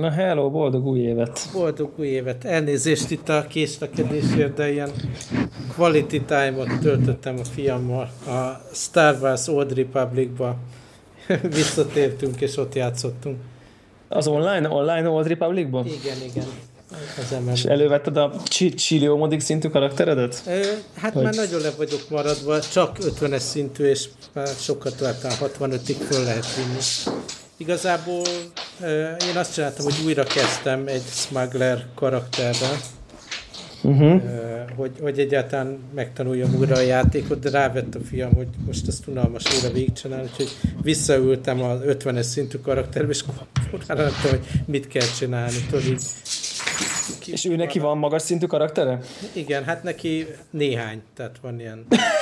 Na hello, boldog új évet. Boldog új évet. Elnézést itt a késlekedésért, de ilyen quality time-ot töltöttem a fiammal a Star Wars Old Republic-ba. Visszatértünk és ott játszottunk. Az online, online Old Republic-ban? Igen, igen. Az És elővetted a Chilio modig szintű karakteredet? Ö, hát Hogy? már nagyon le vagyok maradva, csak 50-es szintű, és már sokat találtam, 65-ig föl lehet vinni. Igazából én azt csináltam, hogy újra kezdtem egy smuggler karakterrel, uh-huh. hogy, hogy egyáltalán megtanuljam újra a játékot, de rávett a fiam, hogy most ezt unalmas újra végigcsinálni, úgyhogy visszaültem az 50-es szintű karakterbe, és kurvára nem tudom, hogy mit kell csinálni. Tudod, így, ki, és ő neki van magas szintű karaktere? Igen, hát neki néhány, tehát van ilyen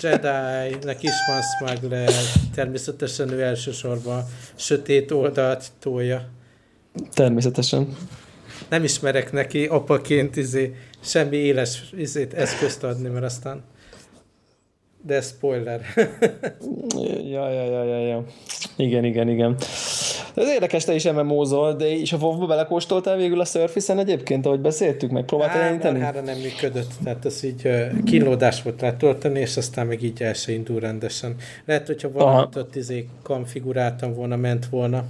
Jedi, neki is van smuggler, természetesen ő elsősorban sötét oldalt tolja. Természetesen. Nem ismerek neki apaként izé, semmi éles izét, eszközt adni, mert aztán de spoiler. ja, ja, ja, ja, ja. Igen, igen, igen. Ez érdekes, te is MMO-zol, de és a WoW-ba belekóstoltál végül a Surface-en egyébként, ahogy beszéltük, meg próbáltál elindítani? Hát nem működött, tehát ez így kínlódás volt letölteni, és aztán meg így el se indul rendesen. Lehet, hogyha valamit ott izé konfiguráltam volna, ment volna.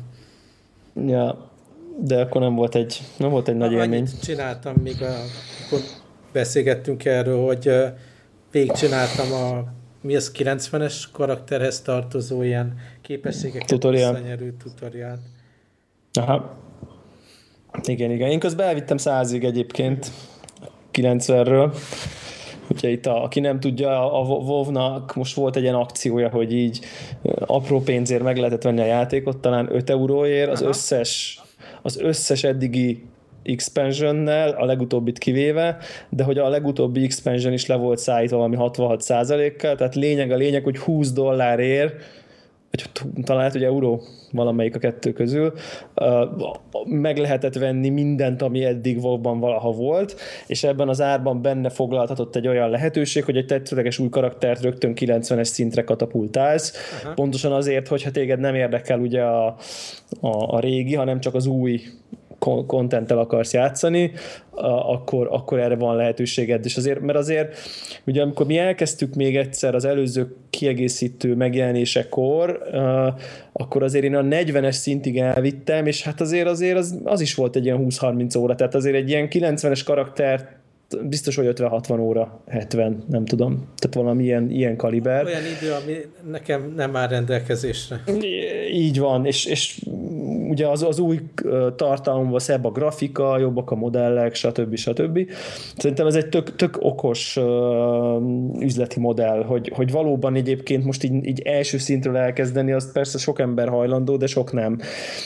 Ja, de akkor nem volt egy, nem volt egy nagy Annyit élmény. csináltam, míg a, akkor beszélgettünk erről, hogy végigcsináltam a mi az 90-es karakterhez tartozó ilyen képességeket tutorial. visszanyerő tutoriát. Aha. Igen, igen. Én közben elvittem százig egyébként 90-ről. Úgyhogy itt, a, aki nem tudja, a WoW-nak most volt egy ilyen akciója, hogy így apró pénzért meg lehetett venni a játékot, talán 5 euróért, az összes, az összes eddigi expansionnel, a legutóbbit kivéve, de hogy a legutóbbi expansion is le volt szállítva valami 66 kal tehát lényeg a lényeg, hogy 20 dollárért vagy talán lehet, hogy euró valamelyik a kettő közül, meg lehetett venni mindent, ami eddig WoW-ban valaha volt, és ebben az árban benne foglaltatott egy olyan lehetőség, hogy egy tetszőleges új karaktert rögtön 90-es szintre katapultálsz, Aha. pontosan azért, hogyha téged nem érdekel ugye a, a, a régi, hanem csak az új kontenttel akarsz játszani, akkor, akkor erre van lehetőséged. És azért, mert azért, ugye amikor mi elkezdtük még egyszer az előző kiegészítő megjelenésekor, akkor azért én a 40-es szintig elvittem, és hát azért azért az, az is volt egy ilyen 20-30 óra, tehát azért egy ilyen 90-es karaktert biztos, hogy 50-60 óra, 70, nem tudom. Tehát valami ilyen, ilyen kaliber. Olyan idő, ami nekem nem áll rendelkezésre. Így van, és, és ugye az, az új tartalomban szebb a grafika, jobbak a modellek, stb. stb. Szerintem ez egy tök, tök okos uh, üzleti modell, hogy, hogy valóban egyébként most így, így első szintről elkezdeni, az persze sok ember hajlandó, de sok nem.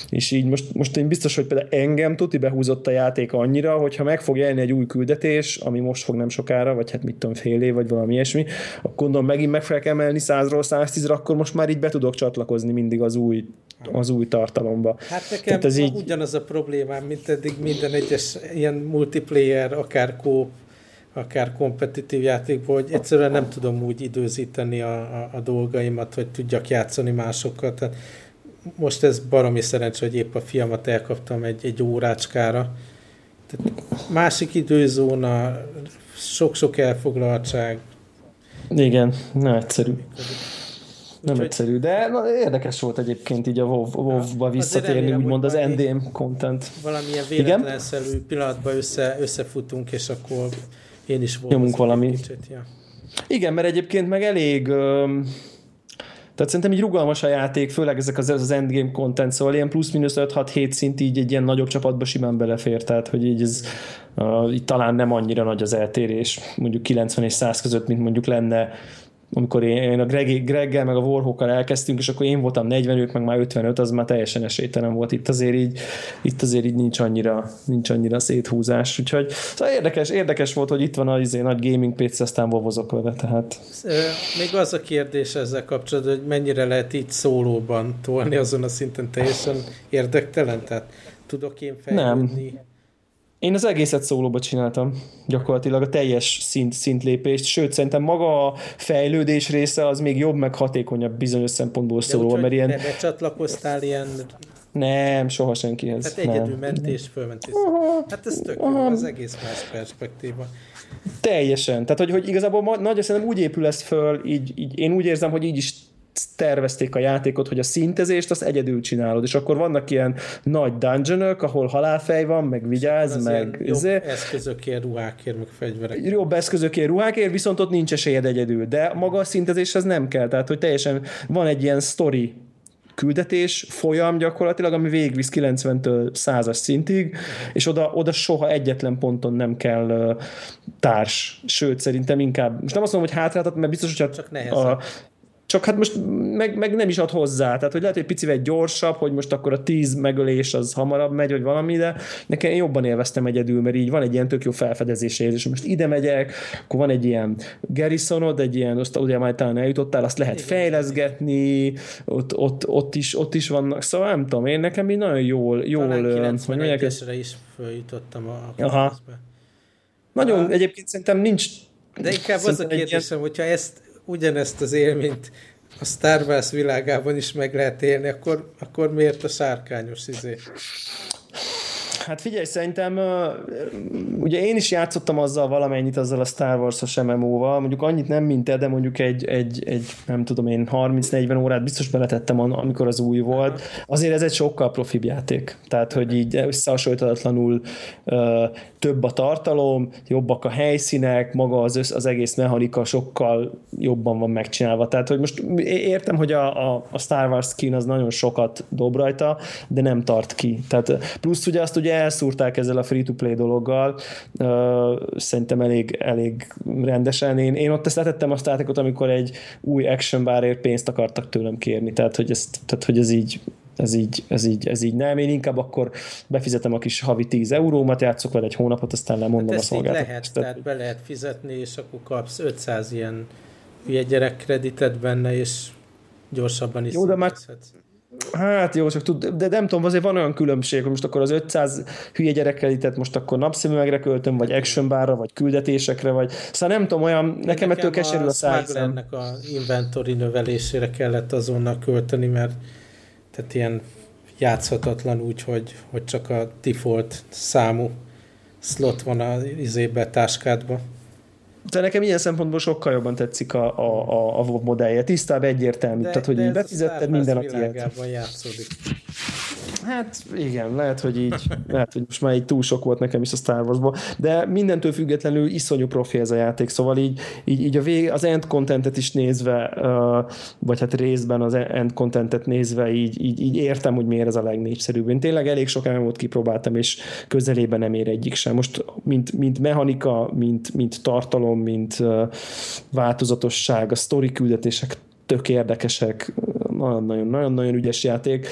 És így most, most én biztos, hogy például engem tuti behúzott a játék annyira, hogyha meg fog jelni egy új küldetés, ami most fog nem sokára, vagy hát mit tudom, fél év, vagy valami ilyesmi, akkor gondolom megint meg kell emelni 100-ról 110-re, akkor most már így be tudok csatlakozni mindig az új az új tartalomba. Hát nekem ez így... ugyanaz a problémám, mint eddig minden egyes ilyen multiplayer, akár kóp, akár kompetitív játékból, hogy egyszerűen nem tudom úgy időzíteni a, a, a dolgaimat, hogy tudjak játszani másokkal. Tehát most ez baromi szerencsé, hogy épp a fiamat elkaptam egy, egy órácskára. Tehát másik időzóna, sok-sok elfoglaltság. Igen, nem egyszerű. Nem Úgyhogy... egyszerű, de na, érdekes volt egyébként így a WoW-ba visszatérni, úgymond az NDM content. Valamilyen véletlenszerű pillanatban össze, összefutunk, és akkor én is voltam. Nyomunk valami. Kicsit, ja. Igen, mert egyébként meg elég... tehát szerintem így rugalmas a játék, főleg ezek az, az endgame content, szóval ilyen plusz-minusz 5-6-7 szint így egy ilyen nagyobb csapatba simán belefér, tehát hogy így ez uh, itt talán nem annyira nagy az eltérés, mondjuk 90 és 100 között, mint mondjuk lenne amikor én a Greg, Greggel meg a Warhawkkal elkezdtünk, és akkor én voltam 40, ők meg már 55, az már teljesen esélytelen volt. Itt azért így, itt azért így nincs annyira, nincs annyira széthúzás. Úgyhogy szóval érdekes, érdekes volt, hogy itt van az izé, nagy gaming PC, aztán vovozok vele, tehát. Még az a kérdés ezzel kapcsolatban, hogy mennyire lehet így szólóban tolni azon a szinten teljesen érdektelen? Tehát tudok én fejlődni? Nem. Én az egészet szólóba csináltam, gyakorlatilag a teljes szint, szintlépést, sőt szerintem maga a fejlődés része az még jobb, meg hatékonyabb bizonyos szempontból szóló, mert ilyen... csatlakoztál ilyen Nem, soha senkihez. Hát egyedül nem. mentés, fölmentés. Hát ez tök jó, az egész más perspektíva. Teljesen. Tehát, hogy, hogy igazából ma, nagyon szerintem úgy épül ez föl, így, így, én úgy érzem, hogy így is tervezték a játékot, hogy a szintezést azt egyedül csinálod, és akkor vannak ilyen nagy dungeonok, ahol halálfej van, meg vigyáz, Az meg... jobb izé- eszközökért, ruhákért, meg fegyverek. jobb eszközökért, ruhákért, viszont ott nincs esélyed egyedül. De maga a szintezéshez nem kell. Tehát, hogy teljesen van egy ilyen story küldetés, folyam gyakorlatilag, ami végigvisz 90-től 100-as szintig, és oda, oda soha egyetlen ponton nem kell ö, társ. Sőt, szerintem inkább, most nem azt mondom, hogy hátráltat, mert biztos, hogy Csak nehezebb. a, csak hát most meg, meg, nem is ad hozzá, tehát hogy lehet, hogy picivel gyorsabb, hogy most akkor a tíz megölés az hamarabb megy, vagy valami, de nekem jobban élveztem egyedül, mert így van egy ilyen tök jó felfedezési érzés, most ide megyek, akkor van egy ilyen Garrisonod, egy ilyen, azt ugye már talán eljutottál, azt lehet fejleszgetni, ott, ott, ott, is, ott is vannak, szóval nem tudom, én nekem így nagyon jól, jól Talán ö, hogy mondják, ez 91-esre is följutottam a Aha. nagyon, Ah. egyébként szerintem nincs De inkább az a egy ilyen- kérdésem, hogyha ezt, ugyanezt az élményt a Star Wars világában is meg lehet élni, akkor, akkor miért a sárkányos izé? Hát figyelj, szerintem ugye én is játszottam azzal valamennyit, azzal a Star Wars-os MMO-val, mondjuk annyit nem, mint te, de mondjuk egy, egy, egy nem tudom én, 30-40 órát biztos beletettem, amikor az új volt. Azért ez egy sokkal profibb játék. Tehát, hogy így összehasonlítatlanul több a tartalom, jobbak a helyszínek, maga az, össz, az egész mechanika sokkal jobban van megcsinálva. Tehát, hogy most értem, hogy a, a, a Star Wars skin az nagyon sokat dob rajta, de nem tart ki. Tehát plusz ugye azt ugye elszúrták ezzel a free-to-play dologgal, szerintem elég, elég rendesen. Én, én ott ezt letettem azt játékot, amikor egy új action bárért pénzt akartak tőlem kérni, tehát hogy, ezt, tehát, hogy ez így ez így, ez, így, ez így nem, én inkább akkor befizetem a kis havi 10 eurómat, játszok vele egy hónapot, aztán lemondom Hát a így lehet, szolgáltatást. Tehát- be lehet fizetni, és akkor kapsz 500 ilyen hülye gyerek kreditet benne, és gyorsabban is Jó, de már-. Hát jó, csak tud, de nem tudom, azért van olyan különbség, hogy most akkor az 500 hülye gyerekkel most akkor napszemüvegre költöm, vagy action barra, vagy küldetésekre, vagy szóval nem tudom, olyan, nekem ettől keserű a szájszem. Smugglernek a inventory növelésére kellett azonnal költeni, mert tehát ilyen játszhatatlan úgy, hogy, hogy csak a default számú slot van a izébe, táskádba. De nekem ilyen szempontból sokkal jobban tetszik a, a, a, a WoW modellje. Tisztább, egyértelmű. Tehát, hogy így ez a befizetted minden a tiéd. játszódik. Hát igen, lehet, hogy így, lehet, hogy most már így túl sok volt nekem is a Star Warsból, de mindentől függetlenül iszonyú profi ez a játék, szóval így, így, így a vég, az end contentet is nézve, vagy hát részben az end contentet nézve, így, így, így értem, hogy miért ez a legnépszerűbb. Én tényleg elég sok MMO-t kipróbáltam, és közelében nem ér egyik sem. Most mint, mint mechanika, mint, mint tartalom, mint változatosság, a sztori küldetések tök érdekesek, nagyon-nagyon ügyes játék.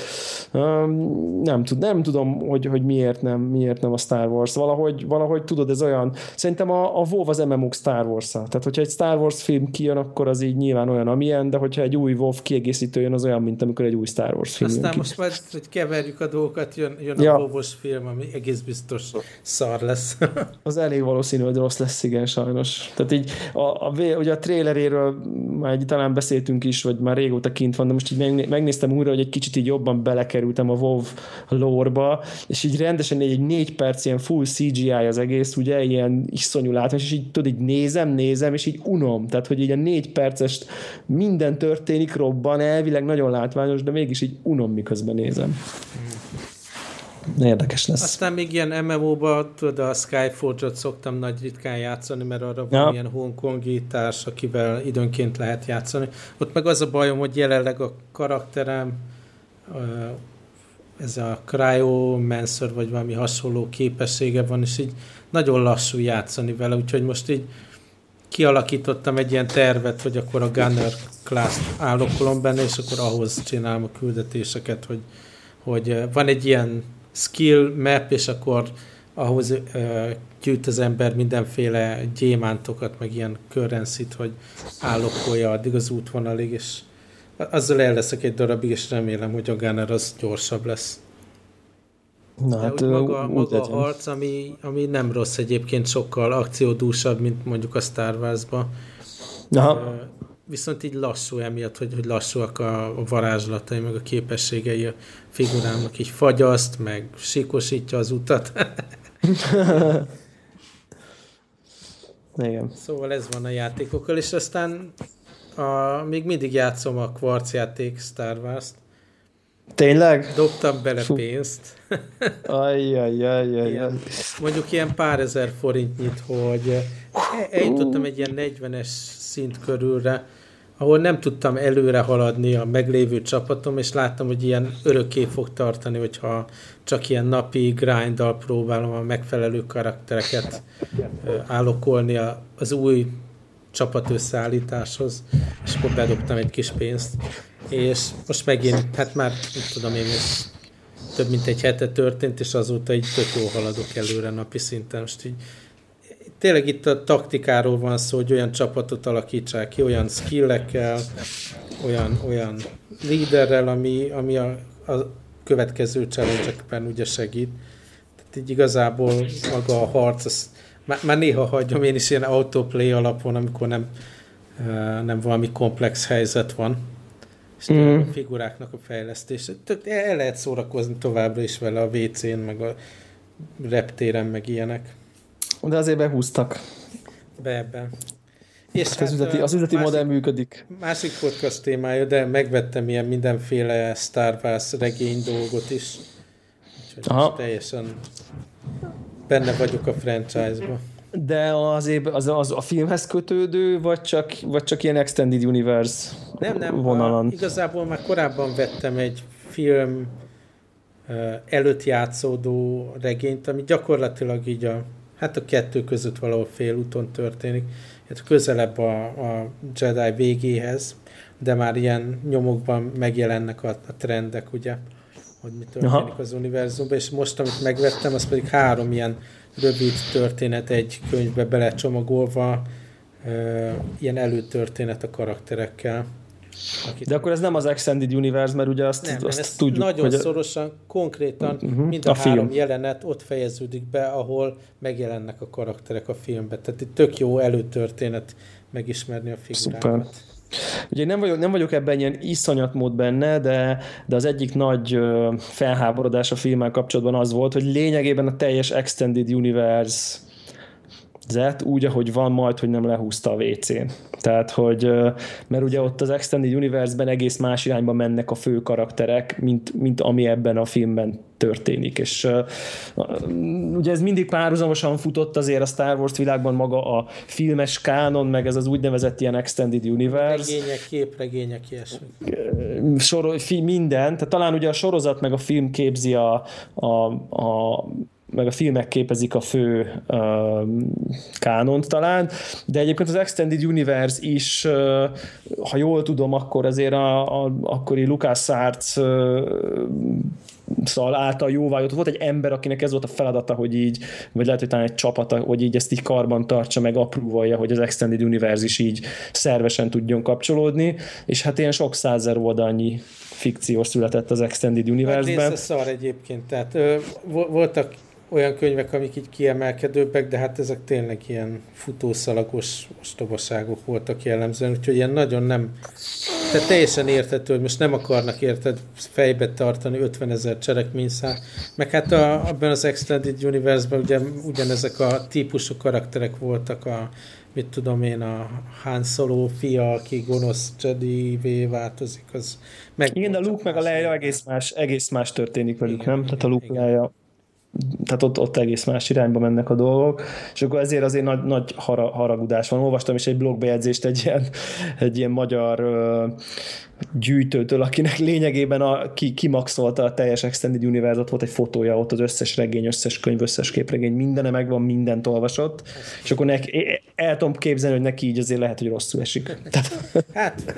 Nem, tud, nem tudom, hogy, hogy miért, nem, miért nem a Star Wars. Valahogy, valahogy tudod, ez olyan, szerintem a, a WoW az MMO Star wars -a. Tehát, hogyha egy Star Wars film kijön, akkor az így nyilván olyan, amilyen, de hogyha egy új WoW kiegészítő jön, az olyan, mint amikor egy új Star Wars film jön Aztán ki. most majd, hogy keverjük a dolgokat, jön, jön Ja. a bóvos film, ami egész biztos szar lesz. Az elég valószínű, hogy rossz lesz, igen, sajnos. Tehát így a, a, ugye a traileréről már egy, talán beszéltünk is, vagy már régóta kint van, de most így megné- megnéztem újra, hogy egy kicsit így jobban belekerültem a WoW lore-ba, és így rendesen egy, egy négy perc ilyen full CGI az egész, ugye, ilyen iszonyú látványos, és így tudod, így nézem, nézem, és így unom. Tehát, hogy így a négy perces minden történik, robban, elvileg nagyon látványos, de mégis így unom, miközben nézem. Érdekes lesz. Aztán még ilyen MMO-ba, tudod, a Skyforge-ot szoktam nagy ritkán játszani, mert arra Ja. van ilyen hongkongi társ, akivel időnként lehet játszani. Ott meg az a bajom, hogy jelenleg a karakterem ez a Cryomancer, vagy valami hasonló képessége van, és így nagyon lassú játszani vele, úgyhogy most így kialakítottam egy ilyen tervet, hogy akkor a Gunner class állokolom benne, és akkor ahhoz csinálom a küldetéseket, hogy, hogy van egy ilyen skill map, és akkor ahhoz ö, gyűjt az ember mindenféle gyémántokat, meg ilyen currency hogy állokolja addig az útvonalig, és azzal el leszek egy darabig, és remélem, hogy a Gunner az gyorsabb lesz. Na, hát, úgy maga, úgy maga a harc, ami, ami nem rossz egyébként, sokkal akciódúsabb, mint mondjuk a Star Wars-ba. Aha. Viszont így lassú emiatt, hogy, hogy lassúak a, a varázslatai, meg a képességei a figurának, így fagyaszt, meg sikosítja az utat. Igen. Szóval ez van a játékokkal, és aztán a, még mindig játszom a Quartz játék Star Wars-t. Tényleg? Dobtam bele Fú. pénzt. Ajjajajajaj. Mondjuk ilyen pár ezer forintnyit, hogy eljutottam egy ilyen 40-es szint körülre, ahol nem tudtam előre haladni a meglévő csapatom, és láttam, hogy ilyen örökké fog tartani, hogyha csak ilyen napi grinddal próbálom a megfelelő karaktereket állokolni az új csapat összeállításhoz, és akkor bedobtam egy kis pénzt, és most megint, hát már, nem tudom én, ez több mint egy hete történt, és azóta így tök jó haladok előre napi szinten. Most így tényleg itt a taktikáról van szó, hogy olyan csapatot alakítsák ki, olyan skillekkel, olyan, olyan líderrel, ami, ami a, a következő challenge ugye segít. Tehát így igazából maga a harc, az, már, már néha hagyom én is ilyen autoplay alapon, amikor nem, nem valami komplex helyzet van. És mm. a figuráknak a fejlesztése. Tök, el lehet szórakozni továbbra is vele a WC-n, meg a reptéren, meg ilyenek. De azért behúztak. Be ebben. És hát az üzleti, az üzleti másik, modell működik. Másik podcast témája, de megvettem ilyen mindenféle Star Wars regény dolgot is. Úgyhogy Aha. teljesen benne vagyok a franchise-ba. De azért az, az a filmhez kötődő, vagy csak, vagy csak ilyen Extended Universe nem, nem, vonalon? A, igazából már korábban vettem egy film előtt játszódó regényt, ami gyakorlatilag így a hát a kettő között valahol félúton történik, hát közelebb a, a Jedi végéhez, de már ilyen nyomokban megjelennek a, a trendek, ugye, hogy mi történik Aha. az univerzumban, és most, amit megvettem, az pedig három ilyen rövid történet egy könyvbe belecsomagolva, uh, ilyen előtörténet a karakterekkel. Akit De akkor ez nem az Extended Universe, mert ugye azt, nem, azt nem, tudjuk, nagyon hogy... szorosan, konkrétan uh-huh, mind a, a három film. jelenet ott fejeződik be, ahol megjelennek a karakterek a filmben. Tehát itt tök jó előtörténet megismerni a figurákat. Szuper. Ugye nem vagyok, nem vagyok ebben ilyen iszonyat mód benne, de, de az egyik nagy felháborodás a filmmel kapcsolatban az volt, hogy lényegében a teljes Extended Universe zet úgy, ahogy van, majd, hogy nem lehúzta a WC-n. Tehát, hogy, mert ugye ott az Extended Universe-ben egész más irányba mennek a fő karakterek, mint, mint ami ebben a filmben történik, és ugye ez mindig párhuzamosan futott azért a Star Wars világban maga a filmes kánon, meg ez az úgynevezett ilyen Extended Universe. Regények, képregények, ilyesmi. Sor, fi, minden, tehát talán ugye a sorozat meg a film képzi a, a, a meg a filmek képezik a fő uh, kánont talán, de egyébként az Extended Universe is, uh, ha jól tudom, akkor azért a, a akkori Lucas Arts uh, szóval által jóvágyott. Volt egy ember, akinek ez volt a feladata, hogy így, vagy lehet, hogy talán egy csapata, hogy így ezt így karban tartsa, meg apróvalja, hogy az Extended Universe is így szervesen tudjon kapcsolódni, és hát ilyen sok százer oldalnyi fikció született az Extended Universe-ben. Hát szar egyébként, tehát ö, voltak olyan könyvek, amik így kiemelkedőbbek, de hát ezek tényleg ilyen futószalagos ostobaságok voltak jellemzően, úgyhogy ilyen nagyon nem, tehát teljesen értető, hogy most nem akarnak érted fejbe tartani 50 ezer cselekményszál, meg hát a, abban az Extended Universe-ben ugye ugyanezek a típusú karakterek voltak a mit tudom én, a Han Solo fia, aki gonosz Jedi-vé változik, az meg... Igen, a Luke meg a Leia egész más, egész más történik velük, igen, nem? Tehát a Luke Leia tehát ott, ott egész más irányba mennek a dolgok, és akkor ezért azért nagy, nagy haragudás van. Olvastam is egy blogbejegyzést egy ilyen, egy ilyen magyar uh, gyűjtőtől, akinek lényegében a, ki, kimaxolta a teljes Extended universe volt egy fotója, ott az összes regény, összes könyv, összes képregény, mindene megvan, mindent olvasott, és akkor neki, el tudom képzelni, hogy neki így azért lehet, hogy rosszul esik. Hát,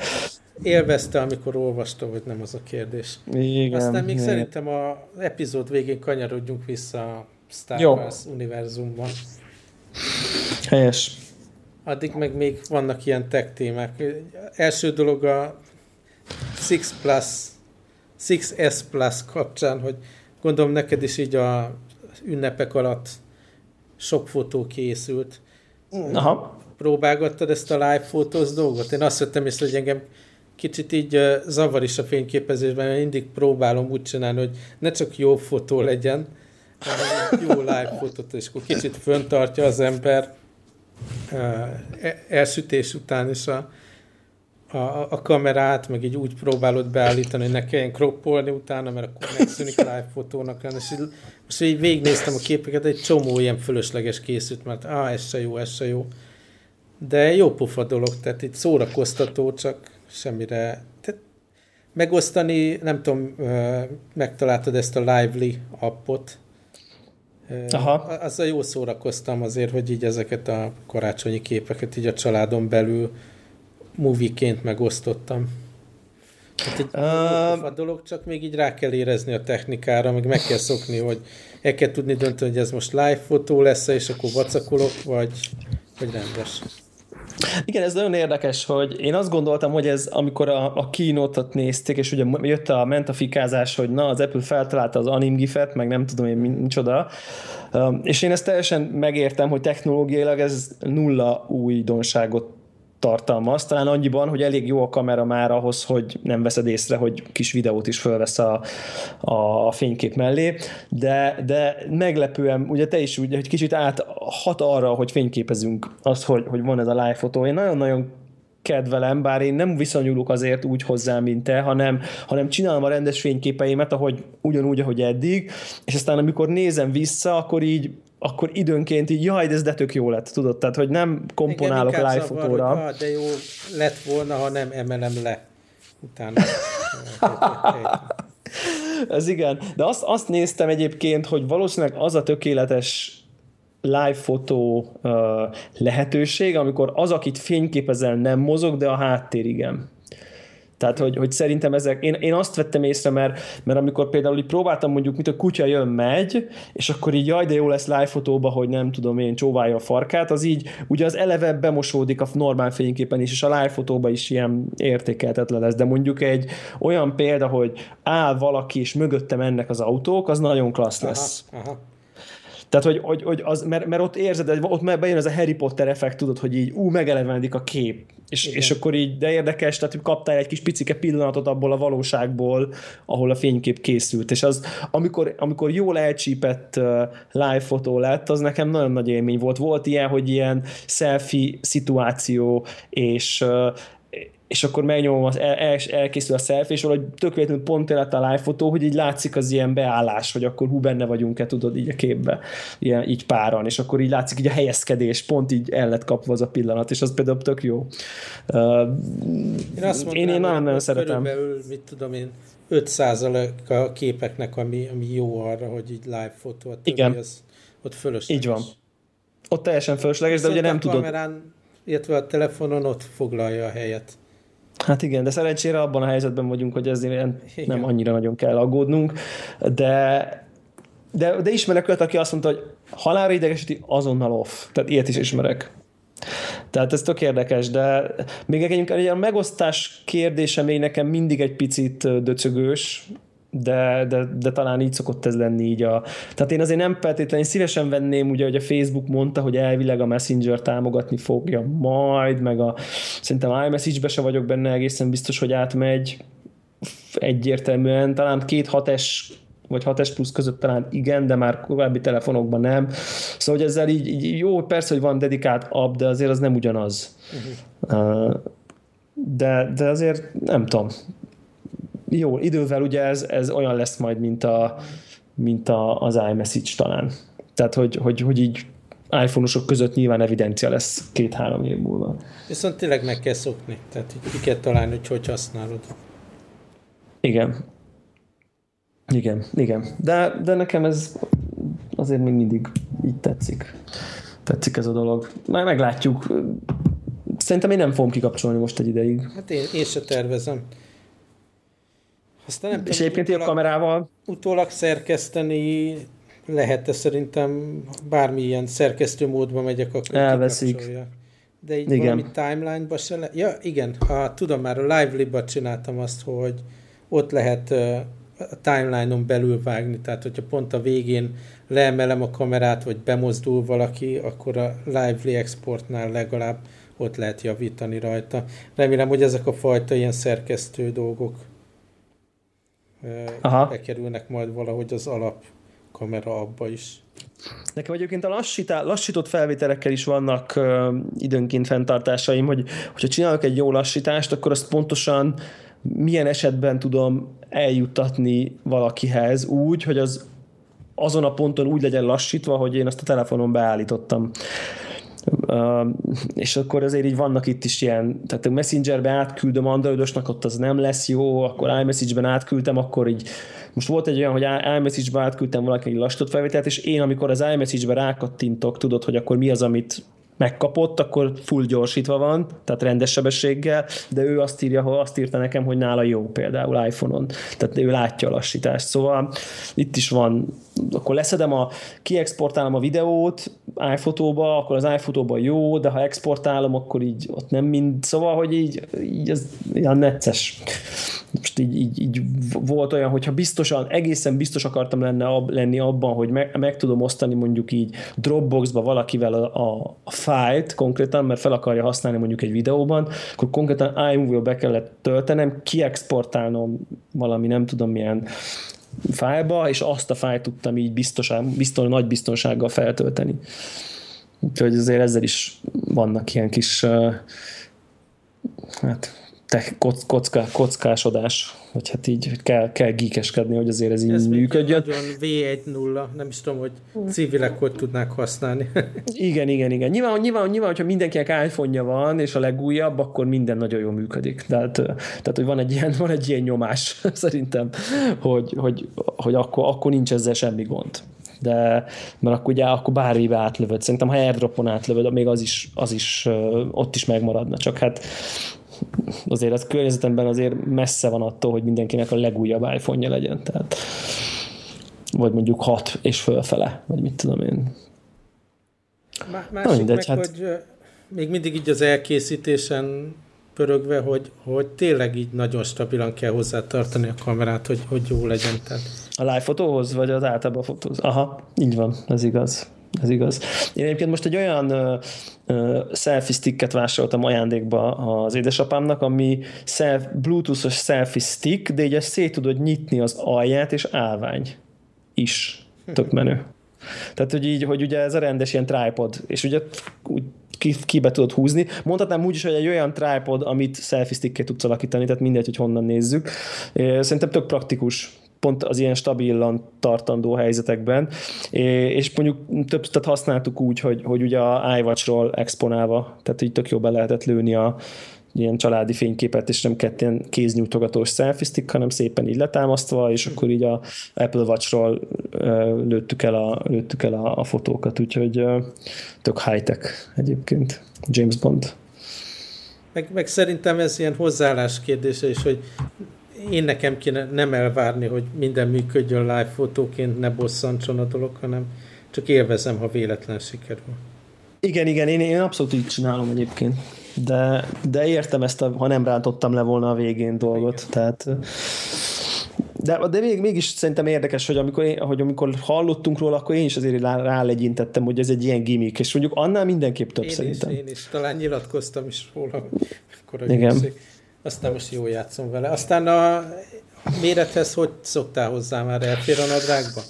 élvezte, amikor olvasta, vagy nem az a kérdés. Igen, Aztán még igen. szerintem az epizód végén kanyarodjunk vissza a Star Jó. Wars univerzumban. Helyes. Addig meg még vannak ilyen tech témák. Első dolog a 6 Plus, 6S Plus kapcsán, hogy gondolom neked is így a ünnepek alatt sok fotó készült. Aha. Próbálgattad ezt a live fotóz dolgot? Én azt vettem észre, hogy engem kicsit így zavar is a fényképezésben, mert mindig próbálom úgy csinálni, hogy ne csak jó fotó legyen, hanem jó live fotót, és akkor kicsit föntartja az ember uh, elsütés után is a, a, a kamerát, meg így úgy próbálod beállítani, hogy ne kelljen kroppolni utána, mert akkor megszűnik live fotónak lenni. És így, most így végignéztem a képeket, egy csomó ilyen fölösleges készült, mert ah, ez se jó, ez se jó. De jó pofa dolog, tehát itt szórakoztató, csak semmire. Tehát megosztani, nem tudom, megtaláltad ezt a Lively appot. Aha. Azzal jó szórakoztam azért, hogy így ezeket a karácsonyi képeket így a családon belül movieként megosztottam. Hát egy uh, a dolog, csak még így rá kell érezni a technikára, meg meg kell szokni, hogy el kell tudni dönteni, hogy ez most live fotó lesz és akkor vacakolok, vagy, vagy rendes. Igen, ez nagyon érdekes, hogy én azt gondoltam, hogy ez, amikor a, a keynote nézték, és ugye jött a mentafikázás, hogy na, az Apple feltalálta az animgifet, meg nem tudom én micsoda, és én ezt teljesen megértem, hogy technológiailag ez nulla újdonságot tartalmaz, talán annyiban, hogy elég jó a kamera már ahhoz, hogy nem veszed észre, hogy kis videót is fölvesz a, a fénykép mellé, de, de meglepően, ugye te is úgy, hogy kicsit áthat arra, hogy fényképezünk azt, hogy, hogy van ez a live fotó. Én nagyon-nagyon kedvelem, bár én nem viszonyulok azért úgy hozzá, mint te, hanem, hanem csinálom a rendes fényképeimet, ahogy ugyanúgy, ahogy eddig, és aztán amikor nézem vissza, akkor így akkor időnként így, jaj, de ez de tök jó lett, tudod, tehát, hogy nem komponálok Igen, live zavar, fotóra. Hogy, ah, de jó lett volna, ha nem emelem le utána. ez igen, de azt, azt néztem egyébként, hogy valószínűleg az a tökéletes live fotó uh, lehetőség, amikor az, akit fényképezel, nem mozog, de a háttér igen. Tehát, hogy, hogy szerintem ezek, én, én azt vettem észre, mert, mert amikor például így próbáltam mondjuk, mint a kutya jön, megy, és akkor így jaj, de jó lesz live fotóba, hogy nem tudom én, csóválja a farkát, az így, ugye az eleve bemosódik a normál fényképen is, és a live fotóba is ilyen értékeltetlen lesz, de mondjuk egy olyan példa, hogy áll valaki, és mögötte mennek az autók, az nagyon klassz lesz. Aha, aha. Tehát, hogy, hogy, hogy az, mert, mert ott érzed, ott bejön ez a Harry Potter effekt, tudod, hogy így ú, megelevenedik a kép. És, és akkor így, de érdekes, tehát kaptál egy kis picike pillanatot abból a valóságból, ahol a fénykép készült. És az, amikor, amikor jól elcsípett uh, live fotó lett, az nekem nagyon nagy élmény volt. Volt ilyen, hogy ilyen selfie szituáció, és uh, és akkor megnyomom, az el, el, elkészül a selfie, és valahogy tök véletlenül pont lett a live fotó, hogy így látszik az ilyen beállás, hogy akkor hú, benne vagyunk-e, tudod, így a képbe, ilyen, így páran, és akkor így látszik így a helyezkedés, pont így el lett kapva az a pillanat, és az például tök jó. Uh, én azt mondtam, én, én nagyon, nagyon szeretem. Körülbelül, mit tudom én, 5% a képeknek, ami, ami jó arra, hogy így live fotó, a Igen. Az, ott fölösleges. Így van. Ott teljesen fölösleges, de ugye nem tudod. kamerán, illetve a telefonon ott foglalja a helyet. Hát igen, de szerencsére abban a helyzetben vagyunk, hogy ezért nem annyira nagyon kell aggódnunk, de de, de ismerek olyat, aki azt mondta, hogy halálra idegesíti, azonnal off. Tehát ilyet is ismerek. Tehát ez tök érdekes, de még egyébként egy megosztás kérdése még nekem mindig egy picit döcögős, de, de, de talán így szokott ez lenni így a... Tehát én azért nem feltétlenül szívesen venném, ugye, hogy a Facebook mondta, hogy elvileg a Messenger támogatni fogja majd, meg a szerintem iMessage-be se vagyok benne egészen biztos, hogy átmegy egyértelműen, talán két 6S vagy 6S plusz között talán igen, de már korábbi telefonokban nem. Szóval, hogy ezzel így, így jó, persze, hogy van dedikált app, de azért az nem ugyanaz. Uh-huh. De, de azért nem tudom, jó, idővel ugye ez, ez olyan lesz majd, mint, a, mint a, az iMessage talán. Tehát, hogy, hogy, hogy így iPhone-osok között nyilván evidencia lesz két-három év múlva. Viszont tényleg meg kell szokni, tehát így ki kell találni, hogy hogy használod. Igen. Igen, igen. De, de nekem ez azért még mindig így tetszik. Tetszik ez a dolog. Már meglátjuk. Szerintem én nem fogom kikapcsolni most egy ideig. Hát én, én se tervezem. Aztán nem és egyébként a kamerával? Utólag szerkeszteni lehet-e szerintem bármilyen szerkesztő módban megyek, akkor Elveszik. De így igen. valami timeline-ba se le... Ja, igen, ha tudom már, a Lively-ba csináltam azt, hogy ott lehet a timeline-on belül vágni, tehát hogyha pont a végén leemelem a kamerát, vagy bemozdul valaki, akkor a Lively Exportnál legalább ott lehet javítani rajta. Remélem, hogy ezek a fajta ilyen szerkesztő dolgok Aha. bekerülnek majd valahogy az alap kamera abba is. Nekem egyébként a lassítá, lassított felvételekkel is vannak uh, időnként fenntartásaim, hogy hogyha csinálok egy jó lassítást, akkor azt pontosan milyen esetben tudom eljuttatni valakihez úgy, hogy az azon a ponton úgy legyen lassítva, hogy én azt a telefonon beállítottam. És akkor azért így vannak itt is ilyen, tehát a Messengerbe átküldöm Androidosnak, ott az nem lesz jó, akkor iMessage-ben átküldtem, akkor így most volt egy olyan, hogy iMessage-be átküldtem valaki egy lassított felvételt, és én amikor az iMessage-be rákattintok, tudod, hogy akkor mi az, amit megkapott, akkor full gyorsítva van, tehát rendes sebességgel, de ő azt írja, hogy azt írta nekem, hogy nála jó például iPhone-on. Tehát ő látja a lassítást. Szóval itt is van, akkor leszedem a, kiexportálom a videót iPhotóba, akkor az iPhotóba jó, de ha exportálom, akkor így ott nem mind, szóval, hogy így, így ez ilyen necces. Most így, így, így volt olyan, hogyha biztosan, egészen biztos akartam lenne, lenni abban, hogy meg, meg tudom osztani mondjuk így Dropboxba valakivel a, a, a fájlt konkrétan, mert fel akarja használni mondjuk egy videóban, akkor konkrétan iMovie-ba be kellett töltenem, kiexportálnom valami nem tudom milyen fájlba, és azt a fájlt tudtam így biztosan, biztos, nagy biztonsággal feltölteni. Úgyhogy azért ezzel is vannak ilyen kis hát te, kocka, kockásodás, hogy hát így kell, kell gíkeskedni, hogy azért ez így ez működjön. Ez V1.0, nem is tudom, hogy civilek hogy tudnák használni. igen, igen, igen. Nyilván, nyilván, nyilván, hogyha mindenkinek iPhone-ja van, és a legújabb, akkor minden nagyon jól működik. Tehát, tehát hogy van egy ilyen, van egy ilyen nyomás szerintem, hogy, hogy, hogy akkor, akkor nincs ezzel semmi gond de mert akkor ugye akkor bármibe átlövöd. Szerintem, ha airdropon átlövöd, még az is, az is ott is megmaradna. Csak hát azért az környezetemben azért messze van attól, hogy mindenkinek a legújabb iPhone-ja legyen. Tehát, vagy mondjuk hat és fölfele, vagy mit tudom én. Másik mindegy, meg, hát... hogy még mindig így az elkészítésen pörögve, hogy, hogy tényleg így nagyon stabilan kell hozzá tartani a kamerát, hogy, hogy jó legyen. Tehát. A live fotóhoz, vagy az általában fotóhoz? Aha, így van, ez igaz ez igaz. Én egyébként most egy olyan uh, selfie sticket vásároltam ajándékba az édesapámnak, ami self, bluetoothos selfie stick, de így szét tudod nyitni az alját, és állvány is. Tök menő. Tehát, hogy így, hogy ugye ez a rendes ilyen tripod, és ugye úgy ki, kibe tudod húzni. Mondhatnám úgy is, hogy egy olyan tripod, amit selfie stickkel tudsz alakítani, tehát mindegy, hogy honnan nézzük. Szerintem tök praktikus pont az ilyen stabilan tartandó helyzetekben, és mondjuk több, tehát használtuk úgy, hogy, hogy ugye a iWatch-ról exponálva, tehát így tök jó be lehetett lőni a, ilyen családi fényképet, és nem kettően kéznyújtogatós selfie stick, hanem szépen így letámasztva, és akkor így a Apple Watch-ról lőttük el a, lőttük el a, a fotókat, úgyhogy tök high-tech egyébként James Bond. Meg, meg szerintem ez ilyen hozzáállás kérdése is, hogy én nekem kéne nem elvárni, hogy minden működjön live fotóként, ne bosszantson a dolog, hanem csak élvezem, ha véletlen sikerül. Igen, igen, én, én abszolút így csinálom egyébként. De, de értem ezt, a, ha nem rántottam le volna a végén dolgot. Igen. Tehát, de, de még, mégis szerintem érdekes, hogy amikor, én, hogy amikor hallottunk róla, akkor én is azért rálegyintettem, hogy ez egy ilyen gimmick, és mondjuk annál mindenképp több én szerintem. Is, én is, talán nyilatkoztam is róla, akkor Igen. Győszik. Aztán most jól játszom vele. Aztán a mérethez hogy szoktál hozzá már? Elfér a nadrágba?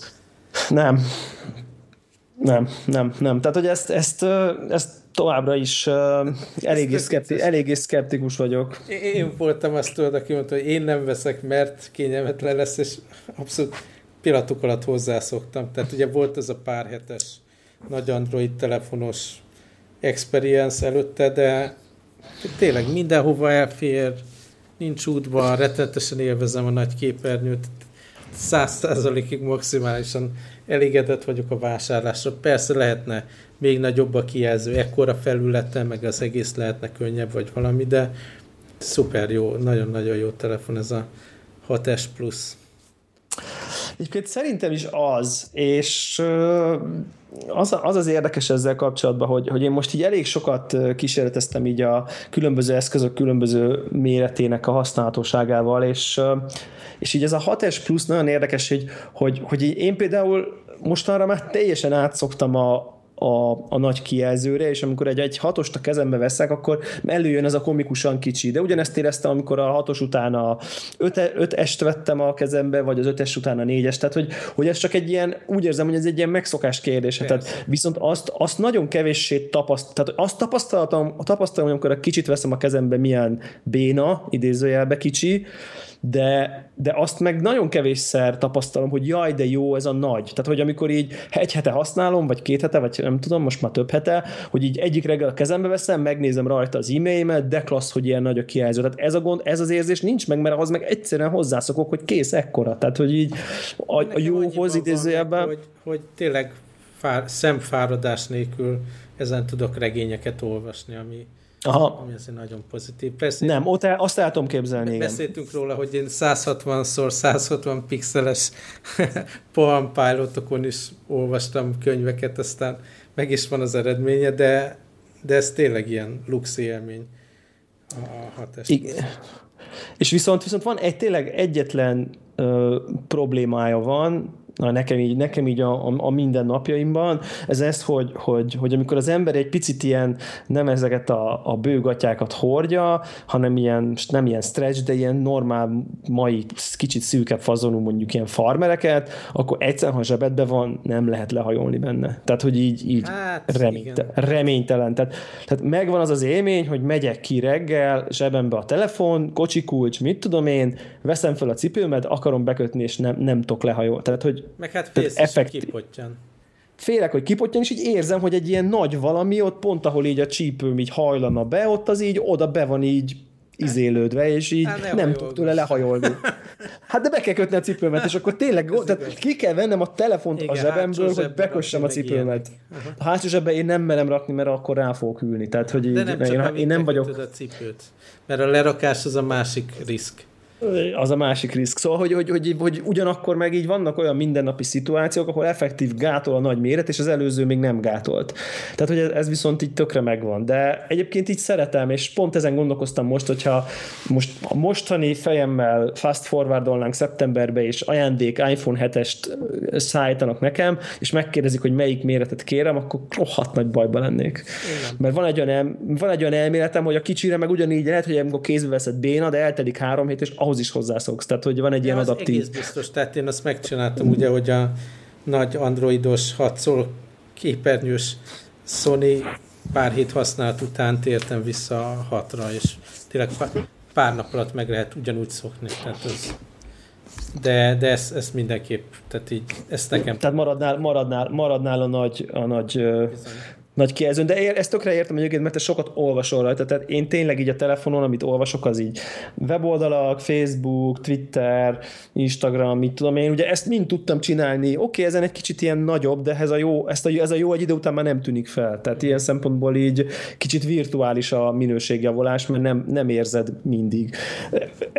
Nem. Nem, nem, nem. Tehát, hogy ezt, ezt, ezt továbbra is uh, eléggé, szkepti, eléggé szkeptikus vagyok. Én voltam azt tudod, aki mondta, hogy én nem veszek, mert kényelmetlen lesz, és abszolút pillanatok alatt hozzászoktam. Tehát ugye volt ez a pár hetes nagy Android telefonos experience előtte, de tényleg mindenhova elfér, nincs útban, rettenetesen élvezem a nagy képernyőt, száz maximálisan elégedett vagyok a vásárlásra. Persze lehetne még nagyobb a kijelző, ekkora felületen, meg az egész lehetne könnyebb, vagy valami, de szuper jó, nagyon-nagyon jó telefon ez a 6S Plus. Egyébként szerintem is az, és az, az az érdekes ezzel kapcsolatban, hogy, hogy én most így elég sokat kísérleteztem így a különböző eszközök különböző méretének a használhatóságával, és, és így ez a 6S plusz nagyon érdekes, hogy, hogy, hogy én például mostanra már teljesen átszoktam a, a, a nagy kijelzőre, és amikor egy, egy hatost a kezembe veszek, akkor előjön ez a komikusan kicsi. De ugyanezt éreztem, amikor a hatos után a öt, öt est vettem a kezembe, vagy az ötes után a négyes. Tehát, hogy, hogy ez csak egy ilyen, úgy érzem, hogy ez egy ilyen megszokás kérdése. Tehát, viszont azt, azt nagyon kevéssé tapaszt, tehát azt tapasztaltam, tapasztalom, amikor a kicsit veszem a kezembe, milyen béna, idézőjelbe kicsi, de, de azt meg nagyon kevésszer tapasztalom, hogy jaj, de jó ez a nagy. Tehát, hogy amikor így egy hete használom, vagy két hete, vagy nem tudom, most már több hete, hogy így egyik reggel a kezembe veszem, megnézem rajta az e-mailemet, de klassz, hogy ilyen nagy a kijelző. Tehát ez a gond, ez az érzés nincs meg, mert az meg egyszerűen hozzászokok, hogy kész ekkora. Tehát, hogy így a, a jóhoz idézőjelben... Hogy, hogy tényleg fár, szemfáradás nélkül ezen tudok regényeket olvasni, ami, Aha. ami azért nagyon pozitív. Persze, nem, ott el, azt el tudom képzelni, igen. Beszéltünk róla, hogy én 160x 160 pixeles Palm Pilotokon is olvastam könyveket, aztán meg is van az eredménye, de, de ez tényleg ilyen lux élmény a hatás. Igen. És viszont, viszont van egy tényleg egyetlen ö, problémája van, na, nekem így, nekem így a, a, a mindennapjaimban, ez ez, hogy, hogy, hogy amikor az ember egy picit ilyen nem ezeket a, a bőgatyákat hordja, hanem ilyen, nem ilyen stretch, de ilyen normál mai kicsit szűkebb fazonú mondjuk ilyen farmereket, akkor egyszer, ha zsebedbe van, nem lehet lehajolni benne. Tehát, hogy így, így hát, reményte, reménytelen. Tehát, tehát megvan az az élmény, hogy megyek ki reggel, zsebembe a telefon, kocsikulcs, mit tudom én, veszem fel a cipőmet, akarom bekötni, és nem, nem tudok lehajolni. Tehát, hogy meg hát félsz effektív. kipottyan. Félek, hogy kipottyan, és így érzem, hogy egy ilyen nagy valami ott pont, ahol így a csípőm így hajlana be, ott az így oda be van így izélődve, és így hát nem tud tőle lehajolni. Hát de be kell kötni a cipőmet, és akkor tényleg tehát ki kell vennem a telefont Igen, a zsebemből, hogy bekössem a cipőmet. A hátsó zsebbe én nem merem rakni, mert akkor rá fogok ülni. Tehát, hogy így, de nem én, én nem vagyok... a cipőt. Mert a lerakás az a másik risk az a másik risk. Szóval, hogy, hogy, hogy, hogy ugyanakkor meg így vannak olyan mindennapi szituációk, ahol effektív gátol a nagy méret, és az előző még nem gátolt. Tehát, hogy ez, ez viszont így tökre megvan. De egyébként így szeretem, és pont ezen gondolkoztam most, hogyha most a mostani fejemmel fast forwardolnánk szeptemberbe, és ajándék iPhone 7-est szállítanak nekem, és megkérdezik, hogy melyik méretet kérem, akkor rohadt nagy bajba lennék. Igen. Mert van egy, olyan el, van egy olyan elméletem, hogy a kicsire meg ugyanígy lehet, hogy amikor kézbe veszed béna, de eltelik három hét, és ahhoz is hozzászoksz. Tehát, hogy van egy ja, ilyen az adaptív... egész biztos. Tehát én azt megcsináltam ugye, hogy a nagy androidos 6 szól képernyős Sony pár hét használat után tértem vissza a hatra, és tényleg pár, pár nap alatt meg lehet ugyanúgy szokni. Tehát ez, de, de ezt, ezt mindenképp, tehát így, ezt nekem... Tehát maradnál, maradnál, maradnál a nagy, a nagy Bizony nagy kijelzőn, de ezt tökre értem egyébként, mert te sokat olvasol rajta, tehát én tényleg így a telefonon, amit olvasok, az így weboldalak, Facebook, Twitter, Instagram, mit tudom én, ugye ezt mind tudtam csinálni, oké, okay, ezen egy kicsit ilyen nagyobb, de ez a jó, ezt a, ez a jó egy idő után már nem tűnik fel, tehát ilyen szempontból így kicsit virtuális a minőségjavulás, mert nem, nem érzed mindig.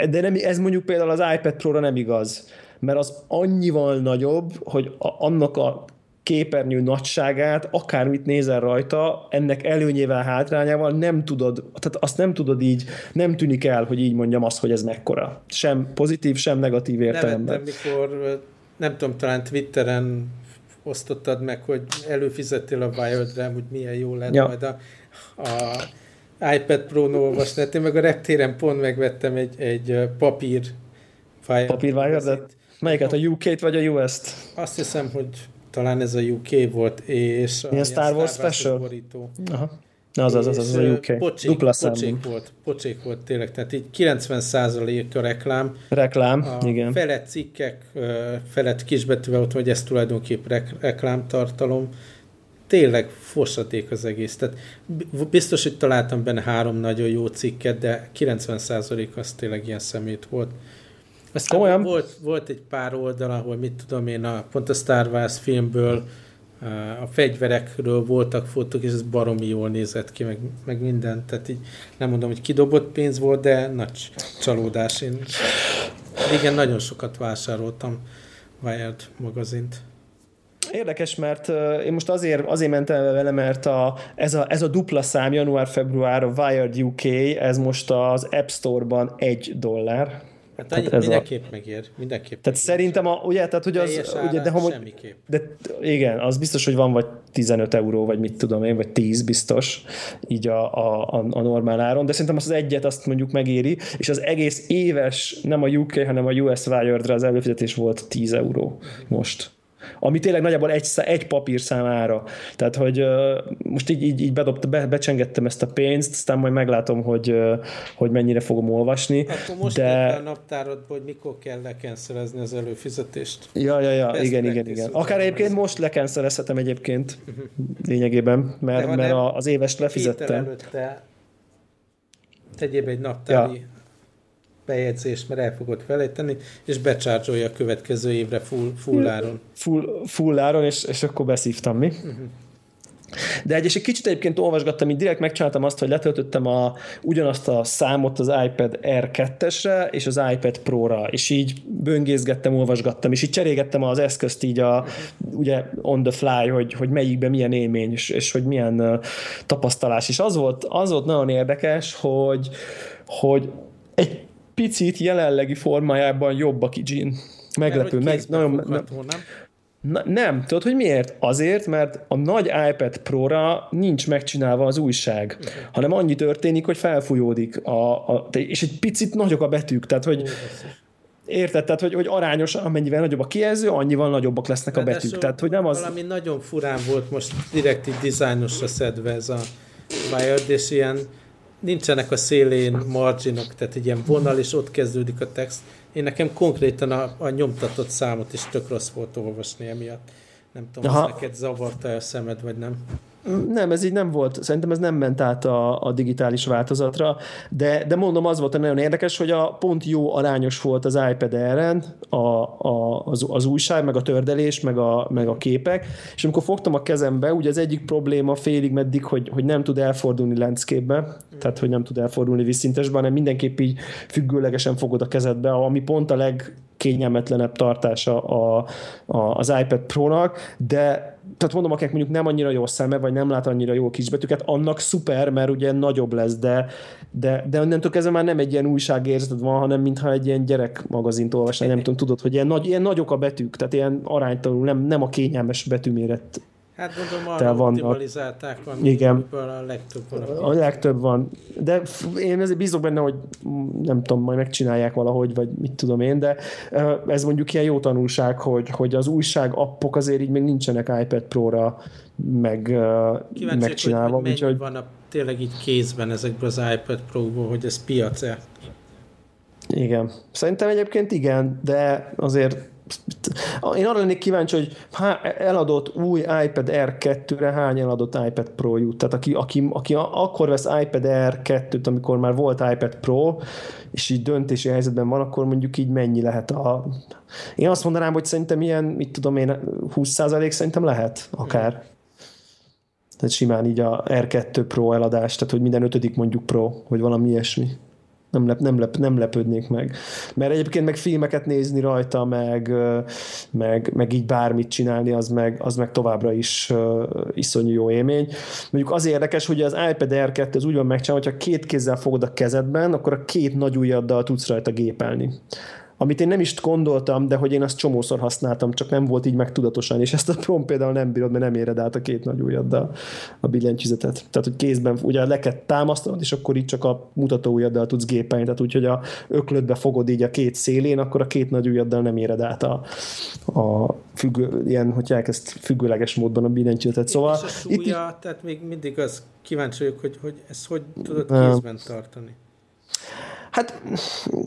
De nem, ez mondjuk például az iPad Pro-ra nem igaz, mert az annyival nagyobb, hogy a, annak a képernyő nagyságát, akármit nézel rajta, ennek előnyével, hátrányával nem tudod, tehát azt nem tudod így, nem tűnik el, hogy így mondjam azt, hogy ez mekkora. Sem pozitív, sem negatív értelemben. Nem mikor, nem tudom, talán Twitteren osztottad meg, hogy előfizettél a Wild-re, hogy milyen jó lett ja. majd a, a iPad Pro-n olvasni. Hát én meg a reptéren pont megvettem egy, egy papír Wild. Papír wild Melyiket, a UK-t vagy a US-t? Azt hiszem, hogy talán ez a UK volt, és Mi a Star Wars Special? Borító. Aha. Na, az, az, az, az, az a UK. Pocsék, Dupla pocsék volt, pocsék volt tényleg, tehát így 90% a reklám. Reklám, a igen. Felett cikkek, felett kisbetűvel ott, hogy ez tulajdonképp rek, reklámtartalom. Tényleg fosaték az egész. Tehát biztos, hogy találtam benne három nagyon jó cikket, de 90% az tényleg ilyen szemét volt. Aztán Olyan. Volt, volt egy pár oldal, ahol mit tudom én, a, pont a Star Wars filmből a fegyverekről voltak fotók, és ez baromi jól nézett ki, meg, meg minden. Tehát így nem mondom, hogy kidobott pénz volt, de nagy csalódás. Én igen, nagyon sokat vásároltam Wired magazint. Érdekes, mert én most azért, azért mentem vele, mert a, ez, a, ez a dupla szám január-február, a Wired UK, ez most az App Store-ban egy dollár. Hát annyi, ez mindenképp a... megér, mindenképp Tehát megér. szerintem, a, ugye, tehát hogy az, ugye, de, ha, de igen, az biztos, hogy van vagy 15 euró, vagy mit tudom én, vagy 10 biztos, így a, a, a, normál áron, de szerintem azt az egyet azt mondjuk megéri, és az egész éves, nem a UK, hanem a US Wired-ra az előfizetés volt 10 euró most ami tényleg nagyjából egy, egy papír számára. Tehát, hogy most így, így, így bedobt, be, becsengettem ezt a pénzt, aztán majd meglátom, hogy, hogy mennyire fogom olvasni. Akkor most de... a naptárodból, hogy mikor kell lekenszerezni az előfizetést. Ja, ja, ja, igen, igen, igen. Akár egyébként most lekenszerezhetem egyébként lényegében, mert, mert az évest lefizettem. előtte tegyél egy naptári ja bejegyzést, mert el fogod felejteni, és becsárgyolja a következő évre full, full áron. Full, full áron, és, és akkor beszívtam, mi? Uh-huh. De egy, és egy kicsit egyébként olvasgattam, így direkt megcsináltam azt, hogy letöltöttem a, ugyanazt a számot az iPad R2-esre és az iPad Pro-ra, és így böngészgettem, olvasgattam, és így cserégettem az eszközt így a, ugye on the fly, hogy, hogy melyikben milyen élmény, és, és hogy milyen uh, tapasztalás. És az volt, az volt nagyon érdekes, hogy, hogy egy picit jelenlegi formájában jobb a Kijin. Meglepő. Meg, nagyon, nem, Na, nem, tudod, hogy miért? Azért, mert a nagy iPad Pro-ra nincs megcsinálva az újság, okay. hanem annyi történik, hogy felfújódik, a, a, és egy picit nagyok a betűk, tehát hogy Érted? Tehát, hogy, hogy arányos, amennyivel nagyobb a kijelző, annyival nagyobbak lesznek a betűk. Tehát, hogy nem az... Valami nagyon furán volt most direkt így dizájnosra szedve ez a Wired, és ilyen nincsenek a szélén marginok, tehát egy ilyen vonal, és ott kezdődik a text. Én nekem konkrétan a, a nyomtatott számot is tök rossz volt olvasni emiatt. Nem tudom, Aha. neked zavarta a szemed, vagy nem? Nem, ez így nem volt. Szerintem ez nem ment át a, a digitális változatra, de, de mondom, az volt nagyon érdekes, hogy a pont jó arányos volt az iPad Air-en a, a, az, az újság, meg a tördelés, meg a, meg a képek, és amikor fogtam a kezembe, ugye az egyik probléma félig meddig, hogy, hogy nem tud elfordulni landscape-be, tehát hogy nem tud elfordulni vízszintesbe, hanem mindenképp így függőlegesen fogod a kezedbe, ami pont a leg kényelmetlenebb tartása a, a, az iPad Pro-nak, de tehát mondom, akinek mondjuk nem annyira jó szeme, vagy nem lát annyira jó kisbetűket, annak szuper, mert ugye nagyobb lesz, de, de, de onnantól kezdve már nem egy ilyen újságérzeted van, hanem mintha egy ilyen gyerek magazint olvasnál, nem tudom, tudod, hogy ilyen, nagy, ilyen nagyok a betűk, tehát ilyen aránytalanul, nem, nem a kényelmes betűméret Hát gondolom arra van, optimalizálták, ami igen, a legtöbb van. A legtöbb van. De én ezért bízok benne, hogy nem tudom, majd megcsinálják valahogy, vagy mit tudom én, de ez mondjuk ilyen jó tanulság, hogy, hogy az újság appok azért így még nincsenek iPad Pro-ra meg, Kíváncsi, megcsinálva. Hogy, hogy úgyhogy... van a, tényleg így kézben ezekből az iPad Pro-ból, hogy ez piac-e? Igen. Szerintem egyébként igen, de azért én arra lennék kíváncsi, hogy eladott új iPad Air 2-re hány eladott iPad Pro jut. Tehát aki, aki, aki akkor vesz iPad Air 2-t, amikor már volt iPad Pro, és így döntési helyzetben van, akkor mondjuk így mennyi lehet a... Én azt mondanám, hogy szerintem ilyen, mit tudom én, 20% szerintem lehet akár. Tehát simán így a R2 Pro eladás, tehát hogy minden ötödik mondjuk Pro, vagy valami ilyesmi nem, lep, nem, lep, nem lepődnék meg. Mert egyébként meg filmeket nézni rajta, meg, meg, meg így bármit csinálni, az meg, az meg továbbra is uh, iszonyú jó élmény. Mondjuk az érdekes, hogy az iPad Air 2 az úgy van megcsinálva, hogyha két kézzel fogod a kezedben, akkor a két nagy ujjaddal tudsz rajta gépelni amit én nem is gondoltam, de hogy én azt csomószor használtam, csak nem volt így meg tudatosan, és ezt a prom például nem bírod, mert nem éred át a két nagy ujjaddal a billentyűzetet. Tehát, hogy kézben ugye le kell támasztanod, és akkor így csak a mutató ujjaddal tudsz gépelni, tehát úgy, hogy a öklödbe fogod így a két szélén, akkor a két nagy ujjaddal nem éred át a, a függő, ilyen, hogy elkezd függőleges módban a billentyűzetet. Szóval és a súlya, itt, tehát még mindig az kíváncsi vagyok, hogy, hogy ezt hogy tudod kézben tartani. Hát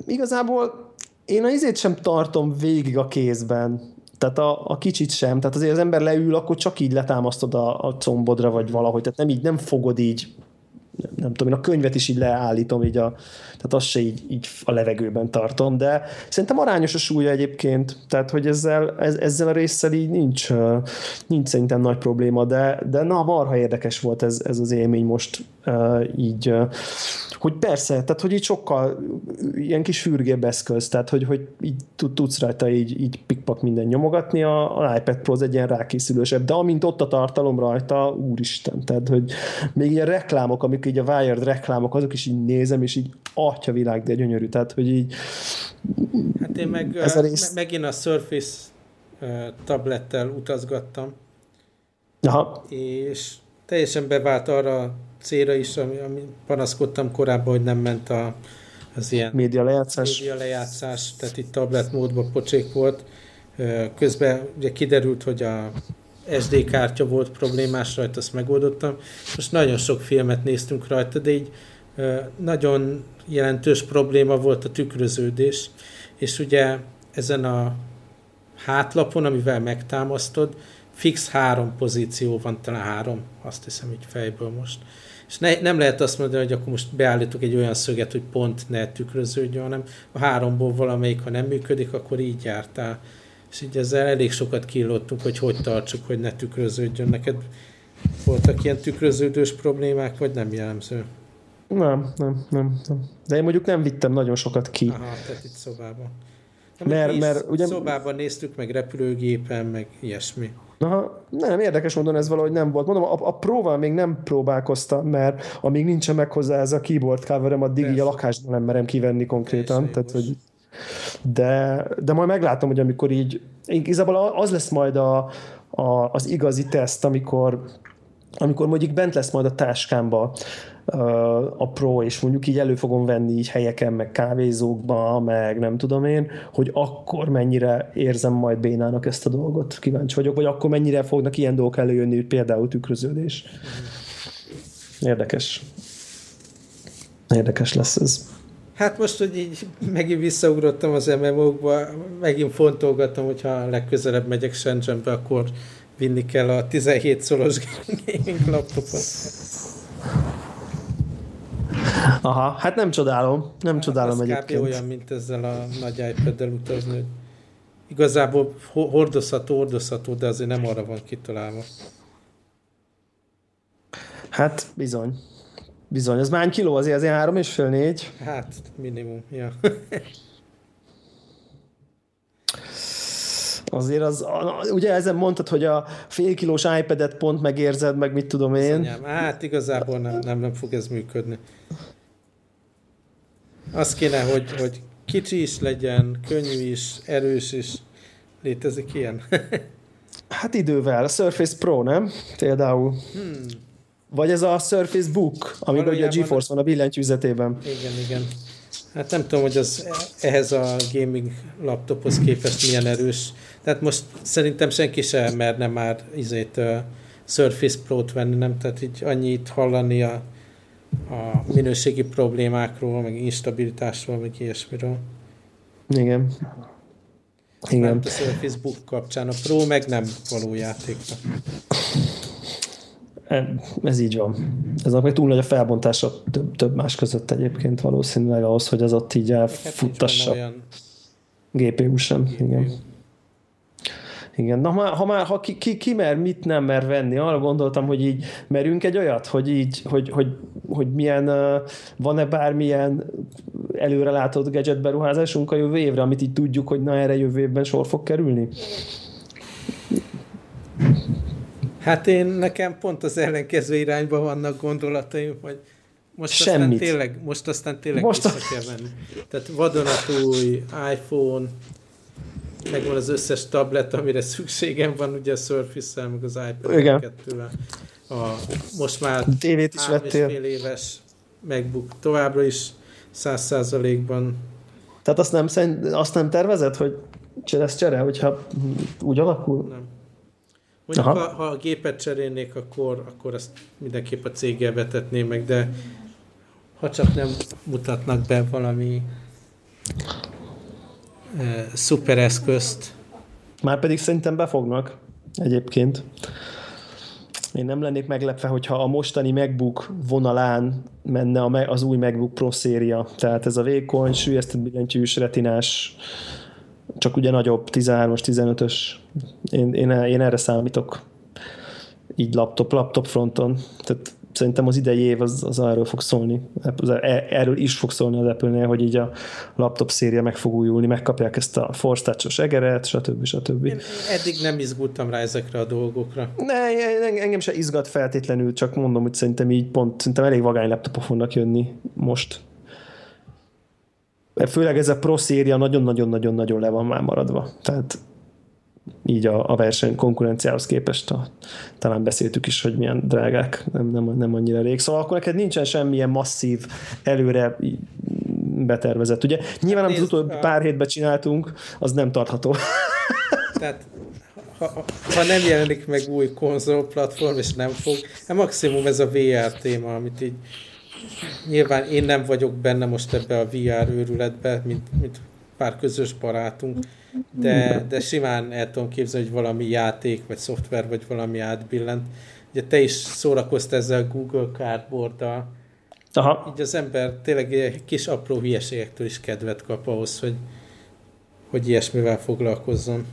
igazából én a izét sem tartom végig a kézben. Tehát a, a kicsit sem. Tehát azért az ember leül, akkor csak így letámasztod a, a combodra, vagy valahogy. Tehát nem így, nem fogod így nem tudom, én a könyvet is így leállítom, így a, tehát azt se így, így a levegőben tartom, de szerintem arányos a súlya egyébként, tehát hogy ezzel, ez, ezzel a résszel így nincs, nincs szerintem nagy probléma, de, de na, marha érdekes volt ez, ez az élmény most így, hogy persze, tehát hogy így sokkal ilyen kis fürgébb eszköz, tehát hogy, hogy így tudsz rajta így, így pikpak minden nyomogatni, a, a iPad Pro az egy ilyen rákészülősebb, de amint ott a tartalom rajta, úristen, tehát hogy még ilyen reklámok, amik így a Wired reklámok, azok is így nézem, és így atya világ, de gyönyörű, tehát hogy így Hát én meg, ez a rész... megint a Surface tablettel utazgattam, Aha. és teljesen bevált arra célra is, ami, ami panaszkodtam korábban, hogy nem ment a, az ilyen média lejátszás. média lejátszás, tehát itt tablet módban pocsék volt. Közben ugye kiderült, hogy a SD kártya volt problémás rajta, azt megoldottam. Most nagyon sok filmet néztünk rajta, de így nagyon jelentős probléma volt a tükröződés, és ugye ezen a hátlapon, amivel megtámasztod, fix három pozíció van, talán három, azt hiszem így fejből most. És ne, nem lehet azt mondani, hogy akkor most beállítok egy olyan szöget, hogy pont ne tükröződjön, hanem a háromból valamelyik, ha nem működik, akkor így jártál. És így ezzel elég sokat killottunk, hogy hogy tartsuk, hogy ne tükröződjön. Neked voltak ilyen tükröződős problémák, vagy nem jellemző? Nem, nem, nem, nem. De én mondjuk nem vittem nagyon sokat ki. Aha, tehát itt szobában. Na, mert, mert ugye... Szobában néztük, meg repülőgépen, meg ilyesmi. Aha, nem, érdekes mondom, ez valahogy nem volt. Mondom, a, a próval még nem próbálkoztam, mert amíg nincsen meg hozzá ez a keyboard coverem, addig Persze. így a lakásban nem merem kivenni konkrétan. Tehát, hogy de, de majd meglátom, hogy amikor így, igazából az lesz majd a, a, az igazi teszt, amikor amikor mondjuk bent lesz majd a táskámba a Pro, és mondjuk így elő fogom venni így helyeken, meg kávézókba, meg nem tudom én, hogy akkor mennyire érzem majd bénának ezt a dolgot. Kíváncsi vagyok, vagy akkor mennyire fognak ilyen dolgok előjönni, például tükröződés. Érdekes. Érdekes lesz ez. Hát most, hogy így megint visszaugrottam az MMO-kba, megint fontolgatom, hogyha legközelebb megyek Shenzhenbe, akkor vinni kell a 17 szolos gaming laptopot. Aha, hát nem csodálom, nem hát csodálom az egyébként. kb. olyan, mint ezzel a nagy iPad-del utazni, igazából hordozható, hordozható, de azért nem arra van kitalálva. Hát bizony. Bizony, az már kiló azért, azért három és fél négy. Hát minimum, ja. Azért az, ugye ezen mondtad, hogy a fél kilós iPad-et pont megérzed, meg mit tudom én. Anyám, hát igazából nem, nem, nem fog ez működni. Az kéne, hogy, hogy kicsi is legyen, könnyű is, erős is. Létezik ilyen? hát idővel. A Surface Pro, nem? Például. Hmm. Vagy ez a Surface Book, amiben ugye a GeForce van a billentyűzetében. Igen, igen. Hát nem tudom, hogy az ehhez a gaming laptophoz képest milyen erős. Tehát most szerintem senki sem merne már izét uh, Surface Pro-t venni, nem? Tehát így annyit hallani a, a minőségi problémákról, meg instabilitásról, meg ilyesmiről. Igen. Igen. Nem a Surface Book kapcsán. A Pro meg nem való játékra. Ez így van. Ez meg túl nagy a felbontása több, több más között egyébként valószínűleg ahhoz, hogy az ott így elfuttassa. GPU sem, GPU. igen. Igen, na ha már ha ki, ki, ki mer, mit nem mer venni, arra gondoltam, hogy így merünk egy olyat, hogy így, hogy, hogy, hogy milyen, van-e bármilyen előrelátott gadget beruházásunk a jövő évre, amit így tudjuk, hogy na erre jövő évben sor fog kerülni? Hát én nekem pont az ellenkező irányban vannak gondolataim, hogy most Semmit. aztán tényleg, most aztán tényleg most vissza a... kell venni. Tehát vadonatúj iPhone, megvan az összes tablet, amire szükségem van, ugye a Surface-szel, meg az iPad Igen. 2 a, most már tévét is vettél. fél éves MacBook továbbra is száz százalékban. Tehát azt nem, azt nem tervezed, hogy lesz csere, hogyha úgy alakul? Nem. Mondjuk, ha, ha a gépet cserélnék, akkor, akkor azt mindenképp a céggel vetetném meg, de ha csak nem mutatnak be valami e, szuper eszközt. Már pedig szerintem befognak egyébként. én nem lennék meglepve, hogyha a mostani MacBook vonalán menne az új MacBook Pro széria. Tehát ez a vékony, sűjesztett billentyűs, retinás, csak ugye nagyobb, 13-as, 15-ös. Én, én, én erre számítok. Így laptop, laptop fronton. Tehát szerintem az idei év az, az erről fog szólni, e, erről is fog szólni az apple hogy így a laptop széria meg fog újulni, megkapják ezt a touch egeret, stb. stb. Én eddig nem izgultam rá ezekre a dolgokra. Ne, engem se izgat feltétlenül, csak mondom, hogy szerintem így pont, szerintem elég vagány laptopok fognak jönni most. Főleg ez a Pro széria nagyon-nagyon-nagyon-nagyon le van már maradva. Tehát így a, a verseny konkurenciához képest a, talán beszéltük is, hogy milyen drágák, nem, nem, nem annyira rég. Szóval akkor neked nincsen semmilyen masszív előre betervezett. Ugye nyilván, amit az utóbbi pár hétben csináltunk, az nem tartható. Tehát ha, ha nem jelenik meg új konzol platform, és nem fog, hát maximum ez a VR téma, amit így nyilván én nem vagyok benne most ebbe a VR őrületbe, mint, mint pár közös barátunk, de, de simán el tudom képzelni, hogy valami játék, vagy szoftver, vagy valami átbillent. Ugye te is szórakoztál ezzel a Google cardboard Aha. Így az ember tényleg kis apró hülyeségektől is kedvet kap ahhoz, hogy, hogy ilyesmivel foglalkozzon.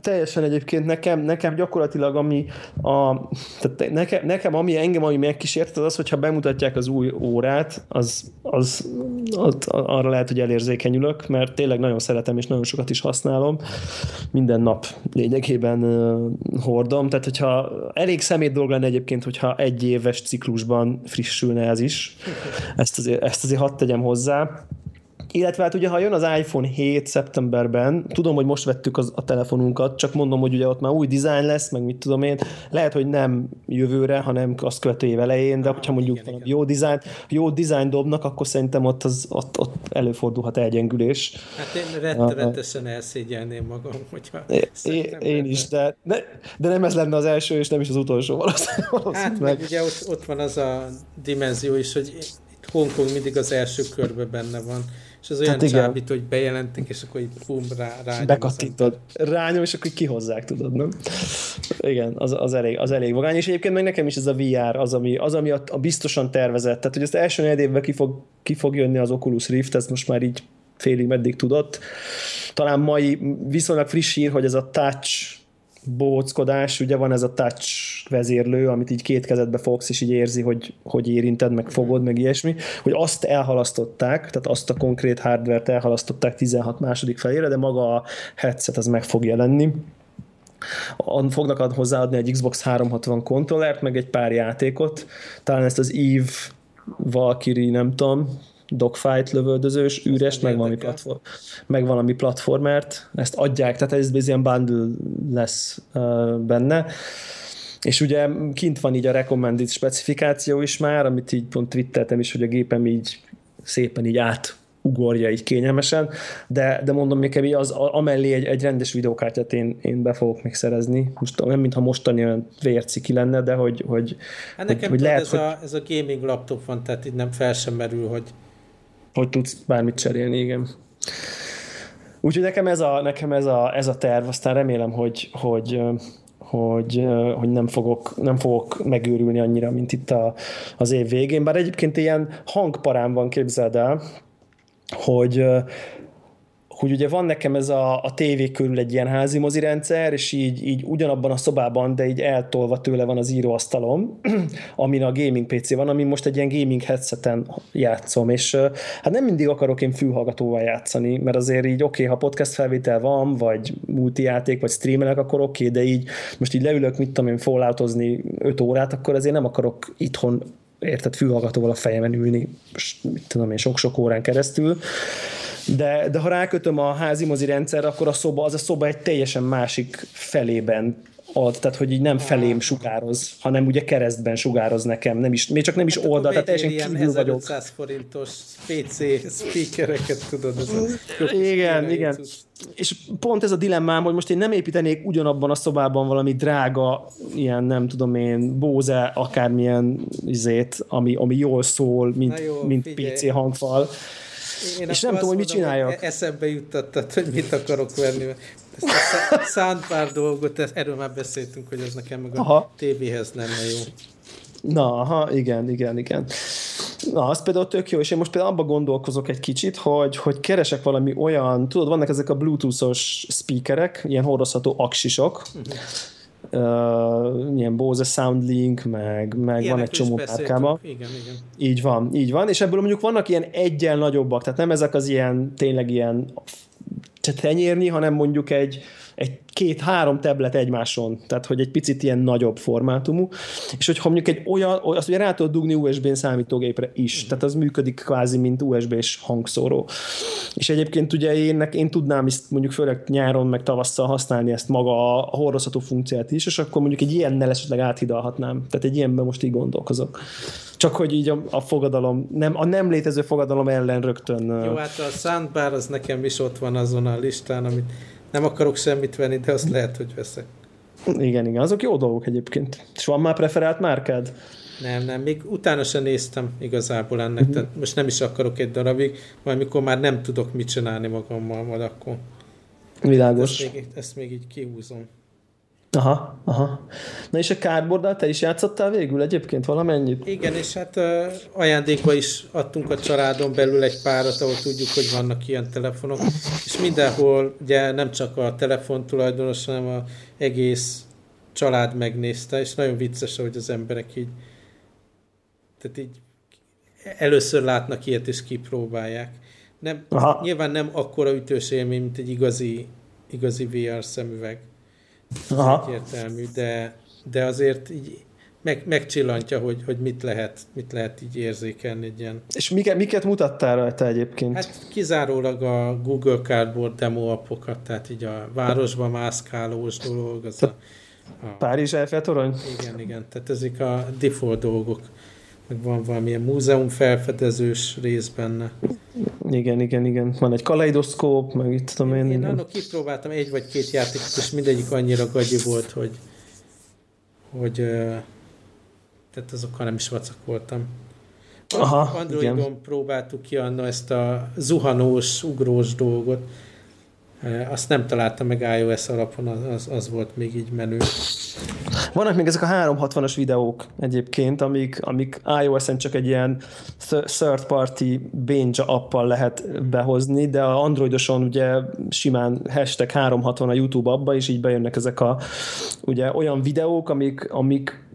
Teljesen egyébként nekem, nekem gyakorlatilag ami a, tehát nekem, nekem ami engem, ami megkísért, az az, hogyha bemutatják az új órát, az, az, az, arra lehet, hogy elérzékenyülök, mert tényleg nagyon szeretem, és nagyon sokat is használom. Minden nap lényegében hordom, tehát hogyha elég szemét dolog lenne egyébként, hogyha egy éves ciklusban frissülne ez is. Ezt azért, ezt azért hadd tegyem hozzá. Illetve hát ugye, ha jön az iPhone 7 szeptemberben, tudom, hogy most vettük az, a telefonunkat, csak mondom, hogy ugye ott már új dizájn lesz, meg mit tudom én, lehet, hogy nem jövőre, hanem azt követő év elején, de hogyha mondjuk igen, igen. jó dizájn, jó dizájn dobnak, akkor szerintem ott, az, ott, ott előfordulhat elgyengülés. Hát én rettenetesen elszégyelném magam, hogyha én, én is, de, de, de, nem ez lenne az első, és nem is az utolsó valószínűleg. Hát meg ugye ott, ott van az a dimenzió is, hogy Hongkong mindig az első körbe benne van és az olyan hát csábít, hogy bejelentik, és akkor így bum, rá, rá Bekattintod. Rányom, és akkor kihozzák, tudod, nem? Igen, az, az, elég, az elég vagány, és egyébként meg nekem is ez a VR, az, ami, az, ami a, a biztosan tervezett, tehát hogy ezt első négy évben ki fog, ki fog jönni az Oculus Rift, ez most már így félig meddig tudott. Talán mai viszonylag friss hír, hogy ez a touch bóckodás, ugye van ez a touch vezérlő, amit így két kezedbe fogsz, és így érzi, hogy, hogy érinted, meg fogod, meg ilyesmi, hogy azt elhalasztották, tehát azt a konkrét hardware-t elhalasztották 16 második felére, de maga a headset az meg fog jelenni. Fognak hozzáadni egy Xbox 360 kontrollert, meg egy pár játékot, talán ezt az Eve Valkyrie, nem tudom, dogfight lövöldözős, üres, meg valami, platform, meg valami platformert, ezt adják, tehát ez ilyen bundle lesz uh, benne. És ugye kint van így a recommended specifikáció is már, amit így pont twitteltem is, hogy a gépem így szépen így át ugorja így kényelmesen, de, de mondom nekem az, amellé egy, egy rendes videókártyát én, én be fogok még szerezni. Most nem mintha mostani olyan vérciki lenne, de hogy, hogy, hát nekem hogy, hogy lehet, ez, hogy... A, ez a gaming laptop van, tehát így nem fel sem merül, hogy hogy tudsz bármit cserélni, igen. Úgyhogy nekem ez a, nekem ez a, ez a terv, aztán remélem, hogy, hogy, hogy, hogy nem, fogok, nem fogok megőrülni annyira, mint itt a, az év végén. Bár egyébként ilyen hangparám van, képzeld el, hogy hogy ugye van nekem ez a, a tévé körül egy ilyen házi mozi rendszer, és így, így ugyanabban a szobában, de így eltolva tőle van az íróasztalom, amin a gaming PC van, ami most egy ilyen gaming headseten játszom, és hát nem mindig akarok én fülhallgatóval játszani, mert azért így oké, okay, ha podcast felvétel van, vagy multijáték, vagy streamelek, akkor oké, okay, de így most így leülök, mit tudom én, falloutozni 5 órát, akkor azért nem akarok itthon érted, fülhallgatóval a fejemen ülni, mit tudom én, sok-sok órán keresztül de, de ha rákötöm a házi mozi rendszer, akkor a szoba, az a szoba egy teljesen másik felében ad, tehát hogy így nem felém sugároz, hanem ugye keresztben sugároz nekem, nem is, még csak nem is hát oldal, tehát teljesen kívül vagyok. 1500 forintos PC speakereket tudod. Ez a igen, igen. Cucc. És pont ez a dilemmám, hogy most én nem építenék ugyanabban a szobában valami drága, ilyen nem tudom én, Bose, akármilyen izét, ami, ami jól szól, mint, jó, mint PC hangfal, én és nem tudom, hogy mit csináljak. Eszembe juttattad, hogy mit akarok venni. ezt a soundbar dolgot, erről már beszéltünk, hogy ez nekem meg a aha. tévéhez lenne jó. Na, aha, igen, igen, igen. Na, az például tök jó, és én most például abban gondolkozok egy kicsit, hogy, hogy keresek valami olyan, tudod, vannak ezek a bluetoothos speakerek, ilyen hordozható aksisok, uh-huh uh, ilyen Bose Soundlink, meg, meg van egy csomó márkába. Igen, igen. Így van, így van, és ebből mondjuk vannak ilyen egyen nagyobbak, tehát nem ezek az ilyen, tényleg ilyen tenyérni, hanem mondjuk egy, egy két-három tablet egymáson, tehát hogy egy picit ilyen nagyobb formátumú, és hogyha mondjuk egy olyan, azt ugye rá tudod dugni USB-n számítógépre is, mm. tehát az működik kvázi, mint USB-s hangszóró. És egyébként ugye én, én tudnám ezt mondjuk főleg nyáron, meg tavasszal használni ezt maga a hordozható funkciát is, és akkor mondjuk egy ilyennel esetleg áthidalhatnám. Tehát egy ilyenben most így gondolkozok. Csak hogy így a, a fogadalom, nem, a nem létező fogadalom ellen rögtön... Jó, hát a soundbar az nekem is ott van azon a listán, amit nem akarok semmit venni, de azt lehet, hogy veszek. Igen, igen, azok jó dolgok egyébként. És van már preferált márkád? Nem, nem, még utána sem néztem igazából ennek, mm-hmm. tehát most nem is akarok egy darabig, majd mikor már nem tudok mit csinálni magammal, majd akkor Világos. Ezt még, ezt még így kihúzom. Aha, aha. Na és a cardboard te is játszottál végül egyébként valamennyit? Igen, és hát uh, ajándékba is adtunk a családon belül egy párat, ahol tudjuk, hogy vannak ilyen telefonok, és mindenhol ugye nem csak a telefon tulajdonos, hanem a egész család megnézte, és nagyon vicces, hogy az emberek így tehát így először látnak ilyet, és kipróbálják. Nem, nyilván nem akkora ütős élmény, mint egy igazi, igazi VR szemüveg Aha. egyértelmű, de, de azért így meg, megcsillantja, hogy, hogy mit lehet, mit lehet így érzékelni egy ilyen. És miket, miket mutattál rajta egyébként? Hát kizárólag a Google Cardboard demo appokat, tehát így a városba mászkálós dolog, az a, a Párizs Eiffel torony? Igen, igen, tehát ezek a default dolgok meg van valamilyen múzeum felfedezős rész benne. Igen, igen, igen. Van egy kaleidoszkóp, meg itt tudom én. Én, én annak kipróbáltam egy vagy két játékot, és mindegyik annyira gagyi volt, hogy hogy tehát azokkal nem is vacak voltam. Aha, Androidon igen. próbáltuk ki anna ezt a zuhanós, ugrós dolgot. Azt nem találtam meg iOS alapon, az, az volt még így menő. Vannak még ezek a 360-as videók egyébként, amik, amik iOS-en csak egy ilyen third party binge appal lehet behozni, de a Androidoson ugye simán hashtag 360 a YouTube abba, és így bejönnek ezek a ugye olyan videók, amik, amik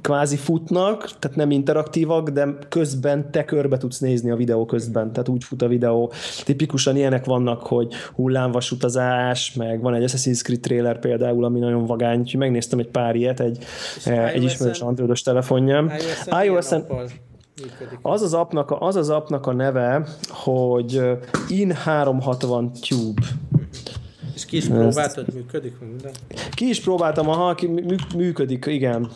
kvázi futnak, tehát nem interaktívak, de közben te körbe tudsz nézni a videó közben, tehát úgy fut a videó. Tipikusan ilyenek vannak, hogy hullámvasutazás, meg van egy Assassin's Creed trailer például, ami nagyon vagány, úgyhogy megnéztem egy pár ilyet egy, egy ismerős androidos telefonjám. iOS-en az az, appnak, az az appnak a neve, hogy In360 Tube. És ki is próbáltad, működik minden? Ki is próbáltam, aha, ki, működik, igen.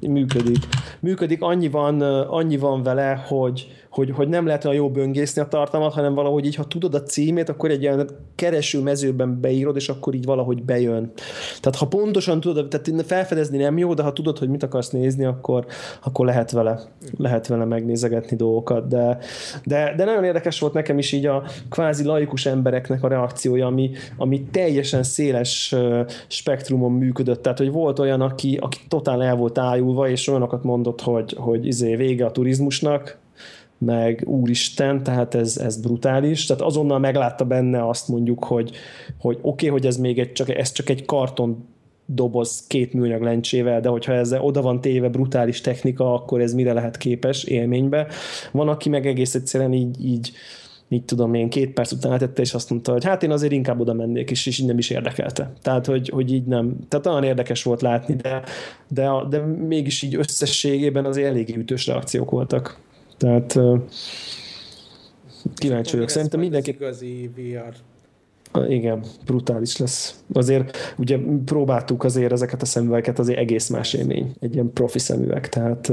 Működik. Működik, annyi van, annyi van vele, hogy, hogy, hogy nem lehet a jó böngészni a tartalmat, hanem valahogy így, ha tudod a címét, akkor egy ilyen kereső mezőben beírod, és akkor így valahogy bejön. Tehát ha pontosan tudod, tehát felfedezni nem jó, de ha tudod, hogy mit akarsz nézni, akkor, akkor lehet vele, lehet vele megnézegetni dolgokat. De, de, de nagyon érdekes volt nekem is így a kvázi laikus embereknek a reakciója, ami, ami teljesen széles spektrumon működött. Tehát, hogy volt olyan, aki, aki totál el volt ájulva, és olyanokat mondott, hogy, hogy izé vége a turizmusnak, meg úristen, tehát ez, ez brutális. Tehát azonnal meglátta benne azt mondjuk, hogy, hogy oké, okay, hogy ez még egy, csak, ez csak egy karton doboz két műanyag lencsével, de hogyha ez oda van téve brutális technika, akkor ez mire lehet képes élménybe. Van, aki meg egész egyszerűen így, így így tudom én, két perc után letette, és azt mondta, hogy hát én azért inkább oda mennék, és, és így nem is érdekelte. Tehát, hogy, hogy így nem. Tehát olyan érdekes volt látni, de, de, de mégis így összességében az eléggé ütős reakciók voltak. Tehát kíváncsi vagyok. Szerintem mindenki... igazi VR. Igen, brutális lesz. Azért ugye próbáltuk azért ezeket a szemüvegeket, azért egész más élmény, egy ilyen profi szemüveg, tehát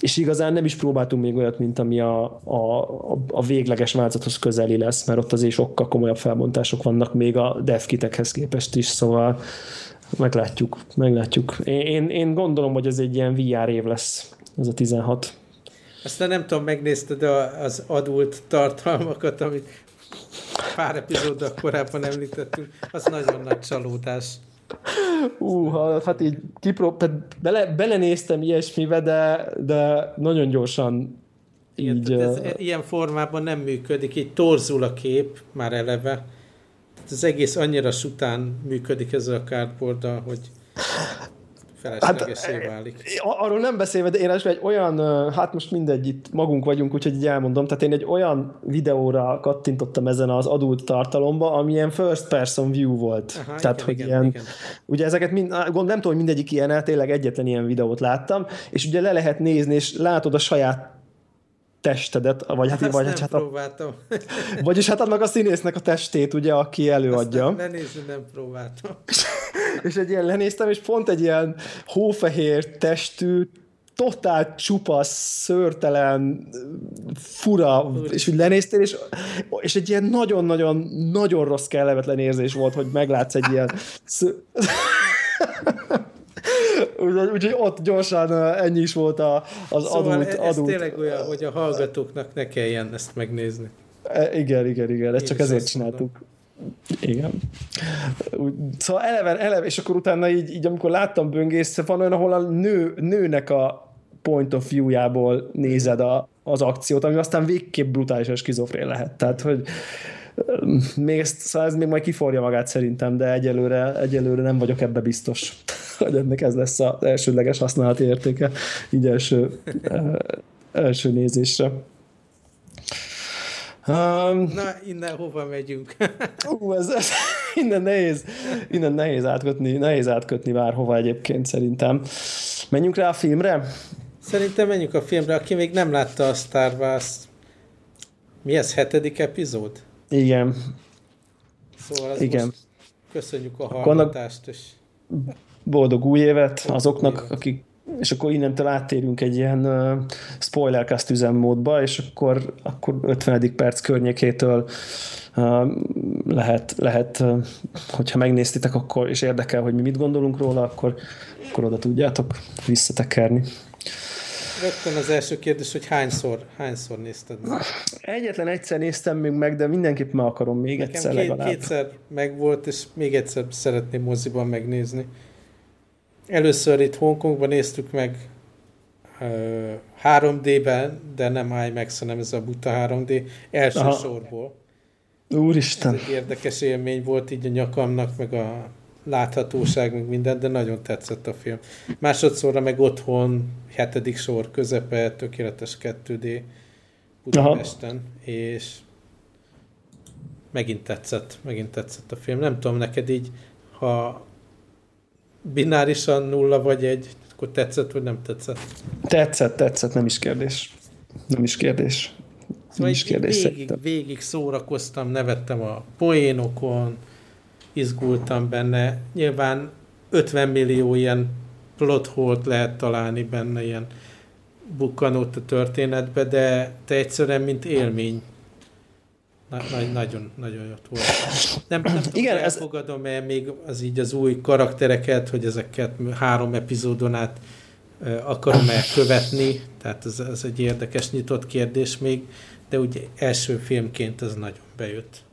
és igazán nem is próbáltunk még olyat, mint ami a, a, a végleges változathoz közeli lesz, mert ott azért sokkal komolyabb felbontások vannak még a devkitekhez képest is, szóval meglátjuk, meglátjuk. Én, én gondolom, hogy ez egy ilyen VR év lesz, ez a 16. Aztán nem tudom, megnézted az adult tartalmakat, amit pár epizóddal korábban említettünk, az nagyon nagy csalódás. Ú, hát így kipró... bele, belenéztem ilyesmibe, de, de nagyon gyorsan Igen, így... Ez, ilyen formában nem működik, így torzul a kép már eleve. Az egész annyira sután működik ez a cardboard hogy feleslegesé hát, válik. Arról nem beszélve, de én egy olyan, hát most mindegy, itt magunk vagyunk, úgyhogy így elmondom, tehát én egy olyan videóra kattintottam ezen az adult tartalomba, ami ilyen first person view volt. Aha, tehát, igen, hogy igen, ilyen, igen. ugye ezeket mind, nem tudom, hogy mindegyik ilyen, tényleg egyetlen ilyen videót láttam, és ugye le lehet nézni, és látod a saját testedet, vagy hát, vagy nem hát, próbáltam. vagyis hát annak a színésznek a testét, ugye, aki előadja. Azt nem, lenézni nem próbáltam. és egy ilyen lenéztem, és pont egy ilyen hófehér testű, totál csupasz, szörtelen, fura, Úr. és úgy lenéztél, és, és egy ilyen nagyon-nagyon nagyon rossz kellemetlen érzés volt, hogy meglátsz egy ilyen Úgyhogy úgy, ott gyorsan ennyi is volt a, az szóval adult, ez adult. tényleg olyan, hogy a hallgatóknak ne kelljen ezt megnézni. E, igen, igen, igen, ezt Én csak ezért csináltuk. Mondom. Igen. Úgy, szóval eleve, eleve, és akkor utána így, így amikor láttam böngészve, van olyan, ahol a nő, nőnek a point of view-jából nézed a, az akciót, ami aztán végképp brutálisan skizofrén lehet. Tehát, hogy még ezt, szóval ez még majd kiforja magát szerintem, de egyelőre, egyelőre nem vagyok ebbe biztos, hogy ennek ez lesz az elsődleges használati értéke, így első, első nézésre. Um, Na, innen hova megyünk? ú, ez, ez, innen nehéz, innen nehéz átkötni, nehéz átkötni bárhova egyébként szerintem. Menjünk rá a filmre? Szerintem menjünk a filmre, aki még nem látta a Star Wars. Mi ez, hetedik epizód? Igen. Szóval Igen. köszönjük a hallgatást. És... Boldog új évet azoknak, új évet. akik és akkor innentől áttérünk egy ilyen uh, spoilercast üzemmódba, és akkor, akkor 50. perc környékétől uh, lehet, lehet uh, hogyha megnéztitek, akkor, és érdekel, hogy mi mit gondolunk róla, akkor, akkor oda tudjátok visszatekerni. Rögtön az első kérdés, hogy hányszor, hányszor nézted meg? Egyetlen egyszer néztem még meg, de mindenképp meg akarom még Nekem egyszer két, legalább. kétszer megvolt, és még egyszer szeretném moziban megnézni. Először itt Hongkongban néztük meg uh, 3D-ben, de nem IMAX, hanem ez a buta 3D első Aha. sorból. Úristen. Ez egy érdekes élmény volt így a nyakamnak, meg a láthatóság, meg minden, de nagyon tetszett a film. Másodszorra meg otthon, hetedik sor közepe, tökéletes 2D Budapesten, Aha. és megint tetszett, megint tetszett a film. Nem tudom, neked így, ha binárisan nulla vagy egy, akkor tetszett, vagy nem tetszett? Tetszett, tetszett, nem is kérdés. Nem is kérdés. Szóval nem is kérdés végig, végig szórakoztam, nevettem a poénokon, izgultam benne. Nyilván 50 millió ilyen plot hole lehet találni benne, ilyen bukkanót a történetbe, de te egyszerűen, mint élmény na, na, nagyon, nagyon jó volt. Nem, nem tudom, Igen, ez... elfogadom-e még az így az új karaktereket, hogy ezeket három epizódon át akarom-e követni, tehát ez, ez egy érdekes nyitott kérdés még, de ugye első filmként ez nagyon bejött.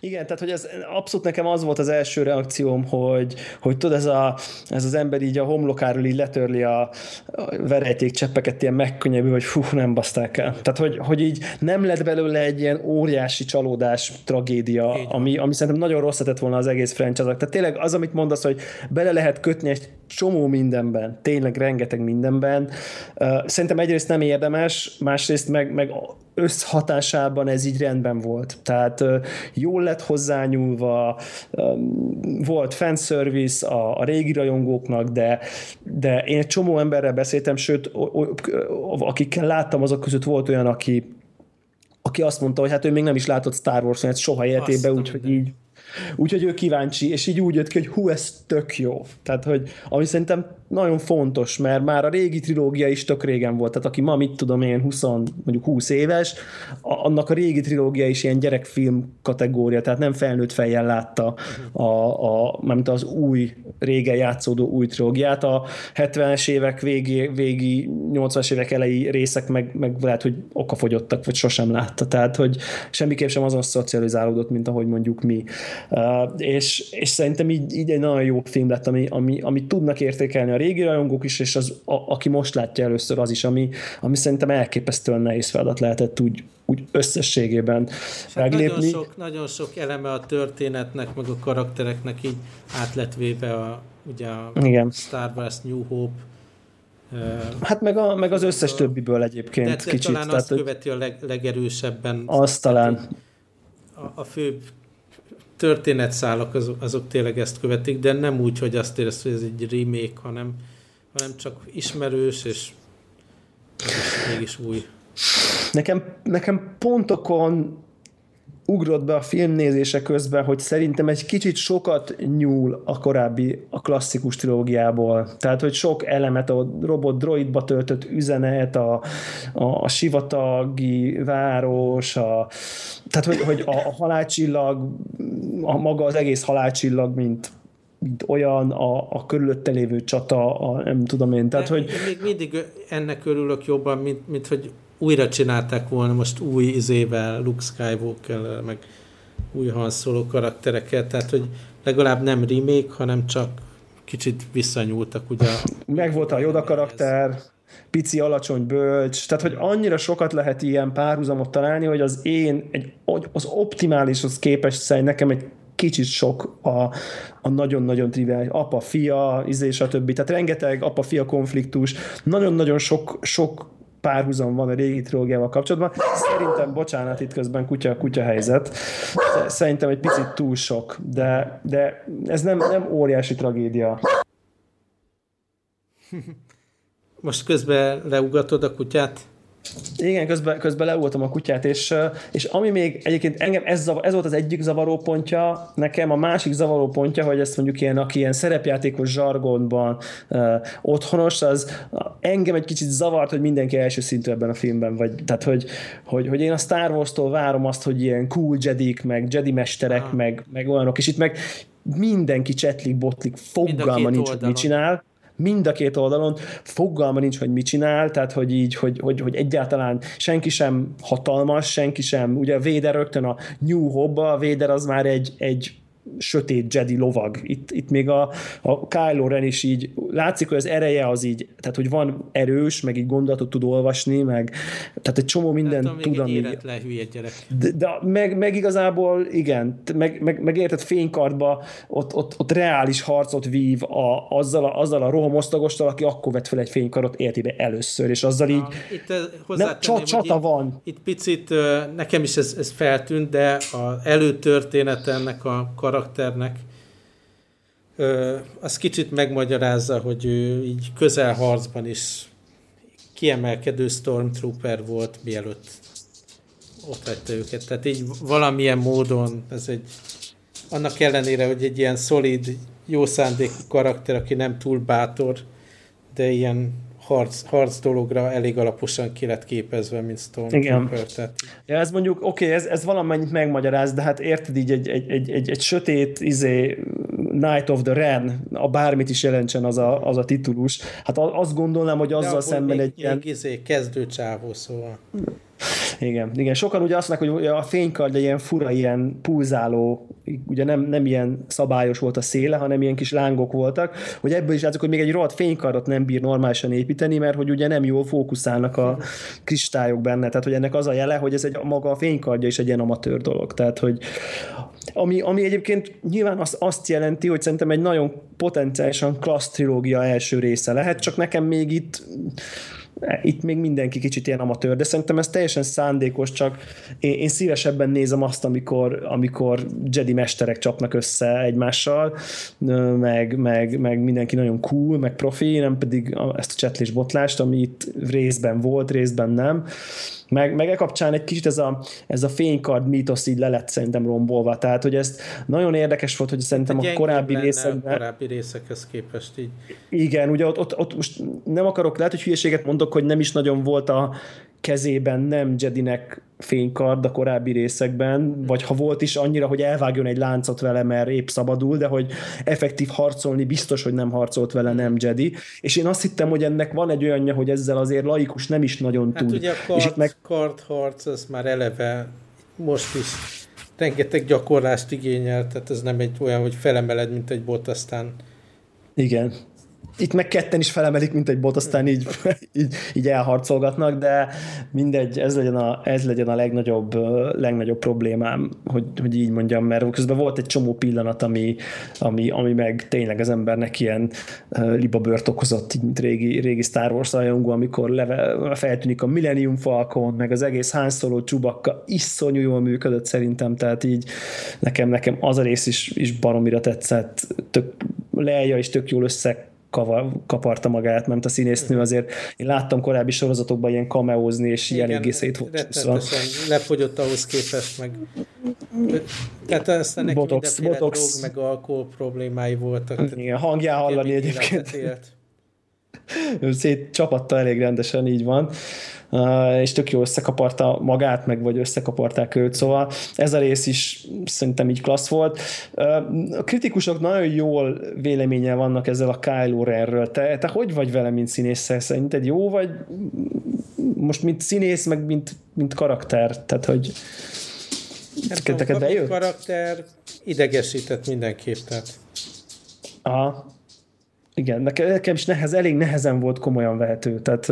Igen, tehát hogy ez abszolút nekem az volt az első reakcióm, hogy, hogy tudod, ez, a, ez az ember így a homlokáról így letörli a, a verejték cseppeket, ilyen megkönnyebbül, hogy fú, nem baszták el. Tehát, hogy, hogy így nem lett belőle egy ilyen óriási csalódás, tragédia, ami, ami szerintem nagyon rossz lett volna az egész franchise Tehát tényleg az, amit mondasz, hogy bele lehet kötni egy csomó mindenben, tényleg rengeteg mindenben. Szerintem egyrészt nem érdemes, másrészt meg, meg összhatásában ez így rendben volt. Tehát jól lett hozzányúlva, volt fanservice a, a régi rajongóknak, de, de én egy csomó emberrel beszéltem, sőt, akikkel láttam, azok között volt olyan, aki aki azt mondta, hogy hát ő még nem is látott Star Wars-et soha életében, úgyhogy így Úgyhogy ő kíváncsi, és így úgy jött ki, hogy hú, ez tök jó. Tehát, hogy ami szerintem nagyon fontos, mert már a régi trilógia is tök régen volt, tehát aki ma, mit tudom én, 20, mondjuk 20 éves, annak a régi trilógia is ilyen gyerekfilm kategória, tehát nem felnőtt fejjel látta a, a, mármint az új, régen játszódó új trilógiát, a 70-es évek végi, végi 80-as évek elejé részek meg, meg lehet, hogy okafogyottak, vagy sosem látta, tehát hogy semmiképp sem azon szocializálódott, mint ahogy mondjuk mi. Uh, és, és szerintem így, így egy nagyon jó film lett, ami, ami, ami tudnak értékelni a régi rajongók is, és az, a, aki most látja először az is, ami, ami szerintem elképesztően nehéz feladat lehetett úgy, úgy összességében hát meglépni. Nagyon sok, nagyon sok eleme a történetnek, meg a karaktereknek így át lett véve a, ugye a Igen. Star Wars New Hope Hát meg, a, meg az összes a, többiből egyébként de, de kicsit. talán tehát, azt követi a leg, legerősebben. Azt talán. A, a fő történetszálak azok, azok tényleg ezt követik, de nem úgy, hogy azt érez, hogy ez egy remake, hanem, hanem csak ismerős, és mégis új. Nekem, nekem pontokon ugrott be a filmnézése közben, hogy szerintem egy kicsit sokat nyúl a korábbi, a klasszikus trilógiából. Tehát, hogy sok elemet a robot droidba töltött üzenet, a, a, a sivatagi város, a, tehát, hogy, hogy a, a halálcsillag, a maga az egész halálcsillag, mint mint olyan, a, a körülötte lévő csata, a, nem tudom én. Tehát, hogy... Még mindig ennek örülök jobban, mint, mint hogy újra csinálták volna most új izével, Luke skywalker meg új Han Solo karaktereket, tehát hogy legalább nem remake, hanem csak kicsit visszanyúltak ugye. Meg volt a Yoda karakter, pici, alacsony, bölcs, tehát hogy annyira sokat lehet ilyen párhuzamot találni, hogy az én, egy, az optimálishoz képest szerint nekem egy kicsit sok a, a nagyon-nagyon triviális apa-fia, izé, stb. Tehát rengeteg apa-fia konfliktus, nagyon-nagyon sok, sok párhuzam van a régi trilógiával kapcsolatban. Szerintem, bocsánat, itt közben kutya, kutya helyzet. Szerintem egy picit túl sok, de, de ez nem, nem óriási tragédia. Most közben leugatod a kutyát? Igen, közben, közben leultam a kutyát, és, és ami még egyébként engem ez, zavar, ez volt az egyik zavaró pontja, nekem a másik zavaró pontja, hogy ezt mondjuk ilyen, aki ilyen szerepjátékos zsargonban uh, otthonos, az engem egy kicsit zavart, hogy mindenki első szintű ebben a filmben, vagy tehát, hogy, hogy, hogy én a Star Wars-tól várom azt, hogy ilyen cool jedik, meg jedi mesterek, meg, meg olyanok, és itt meg mindenki csetlik, botlik, fogalma nincs, hogy mit csinál mind a két oldalon. Fogalma nincs, hogy mit csinál, tehát hogy így, hogy, hogy, hogy egyáltalán senki sem hatalmas, senki sem, ugye Véder rögtön a New hope a Véder az már egy, egy sötét Jedi lovag. Itt, itt még a, a Kylo Ren is így látszik, hogy az ereje az így, tehát hogy van erős, meg így gondolatot tud olvasni, meg tehát egy csomó minden hát, tud, ami... Egy hülye gyerek. De, de meg, meg, igazából igen, meg, meg, meg érted fénykartba ott, ott, ott reális harcot vív a, azzal, a, azzal a rohamosztagostól, aki akkor vett fel egy fénykarot életébe először, és azzal így Na, itt nem, csat, csata itt, van. Itt picit nekem is ez, ez feltűnt, de az előtörténet ennek a kar karakternek, az kicsit megmagyarázza, hogy ő így közelharcban is kiemelkedő Stormtrooper volt, mielőtt ott hagyta őket. Tehát így valamilyen módon ez egy, annak ellenére, hogy egy ilyen szolid, jó szándékú karakter, aki nem túl bátor, de ilyen harc, harc dologra elég alaposan ki lett képezve, mint Stormtrooper. Tehát... Ja, ez mondjuk, oké, okay, ez, ez valamennyit megmagyaráz, de hát érted így egy, egy, egy, egy, egy sötét izé, Night of the Ren, a bármit is jelentsen az a, az a titulus. Hát azt gondolnám, hogy azzal szemben még, egy ilyen... Izé, kezdő csávó, szóval. Igen, igen. Sokan ugye azt mondják, hogy a fénykardja ilyen fura, ilyen pulzáló, ugye nem, nem ilyen szabályos volt a széle, hanem ilyen kis lángok voltak, hogy ebből is látszik, hogy még egy rohadt fénykardot nem bír normálisan építeni, mert hogy ugye nem jól fókuszálnak a kristályok benne, tehát hogy ennek az a jele, hogy ez egy maga a fénykardja is egy ilyen amatőr dolog, tehát hogy ami, ami egyébként nyilván azt, azt jelenti, hogy szerintem egy nagyon potenciálisan klassz trilógia első része lehet, csak nekem még itt itt még mindenki kicsit ilyen amatőr, de szerintem ez teljesen szándékos, csak én, én szívesebben nézem azt, amikor, amikor Jedi mesterek csapnak össze egymással, meg, meg, meg mindenki nagyon cool, meg profi, nem pedig ezt a csetlés botlást, ami itt részben volt, részben nem Meg, meg e kapcsán egy kicsit ez a, ez a fénykard mítosz így le lett szerintem rombolva. Tehát, hogy ez nagyon érdekes volt, hogy szerintem a korábbi részekben... A korábbi részekhez képest így. Igen, ugye ott, ott, ott most nem akarok, lehet, hogy hülyeséget mondok, hogy nem is nagyon volt a kezében nem Jedinek fénykard a korábbi részekben, vagy ha volt is annyira, hogy elvágjon egy láncot vele, mert épp szabadul, de hogy effektív harcolni biztos, hogy nem harcolt vele nem Jedi. És én azt hittem, hogy ennek van egy olyanja, hogy ezzel azért laikus nem is nagyon hát tud. ugye a kard, és itt meg... kardharc, az már eleve most is rengeteg gyakorlást igényel, tehát ez nem egy olyan, hogy felemeled, mint egy bot, aztán igen itt meg ketten is felemelik, mint egy bot, aztán így, így, így elharcolgatnak, de mindegy, ez legyen a, ez legyen a legnagyobb, legnagyobb problémám, hogy, hogy így mondjam, mert közben volt egy csomó pillanat, ami, ami, ami meg tényleg az embernek ilyen libabört okozott, így, mint régi, régi Star Wars rajongó, amikor leve, feltűnik a Millennium Falcon, meg az egész Han Solo Chewbacca iszonyú jól működött szerintem, tehát így nekem, nekem az a rész is, is baromira tetszett, tök, Leia is tök jól össze kavar, kaparta magát, mert a színésznő azért, én láttam korábbi sorozatokban ilyen kameózni, és ilyen eléggé szét volt lefogyott ahhoz képest, meg tehát aztán neki botox, botox. drog, meg alkohol problémái voltak. Igen, hangjá hallani egyébként. Ő szét csapatta elég rendesen, így van és tök jó összekaparta magát, meg vagy összekaparták őt, szóval ez a rész is szerintem így klassz volt. A kritikusok nagyon jól véleménye vannak ezzel a Kylo Renről. Te, te hogy vagy vele, mint színésszel? Szerinted jó vagy most mint színész, meg mint, mint karakter? Tehát, hogy nem tudom, bejött? karakter idegesített mindenképp, tehát. Aha. Igen, nekem is nehez, elég nehezen volt komolyan vehető. Tehát,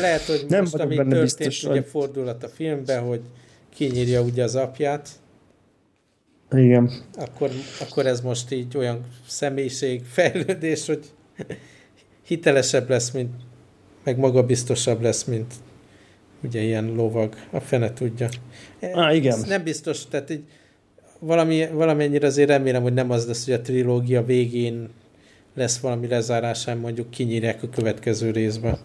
lehet, hogy nem most, ami történt, biztos, ugye hogy... fordulat a filmbe, hogy kinyírja ugye az apját. Igen. Akkor, akkor ez most így olyan személyiség fejlődés, hogy hitelesebb lesz, mint meg magabiztosabb lesz, mint ugye ilyen lovag, a fene tudja. Á, igen. Ez nem biztos, tehát így valami, valamennyire azért remélem, hogy nem az lesz, hogy a trilógia végén lesz valami lezárásán, mondjuk kinyírják a következő részbe.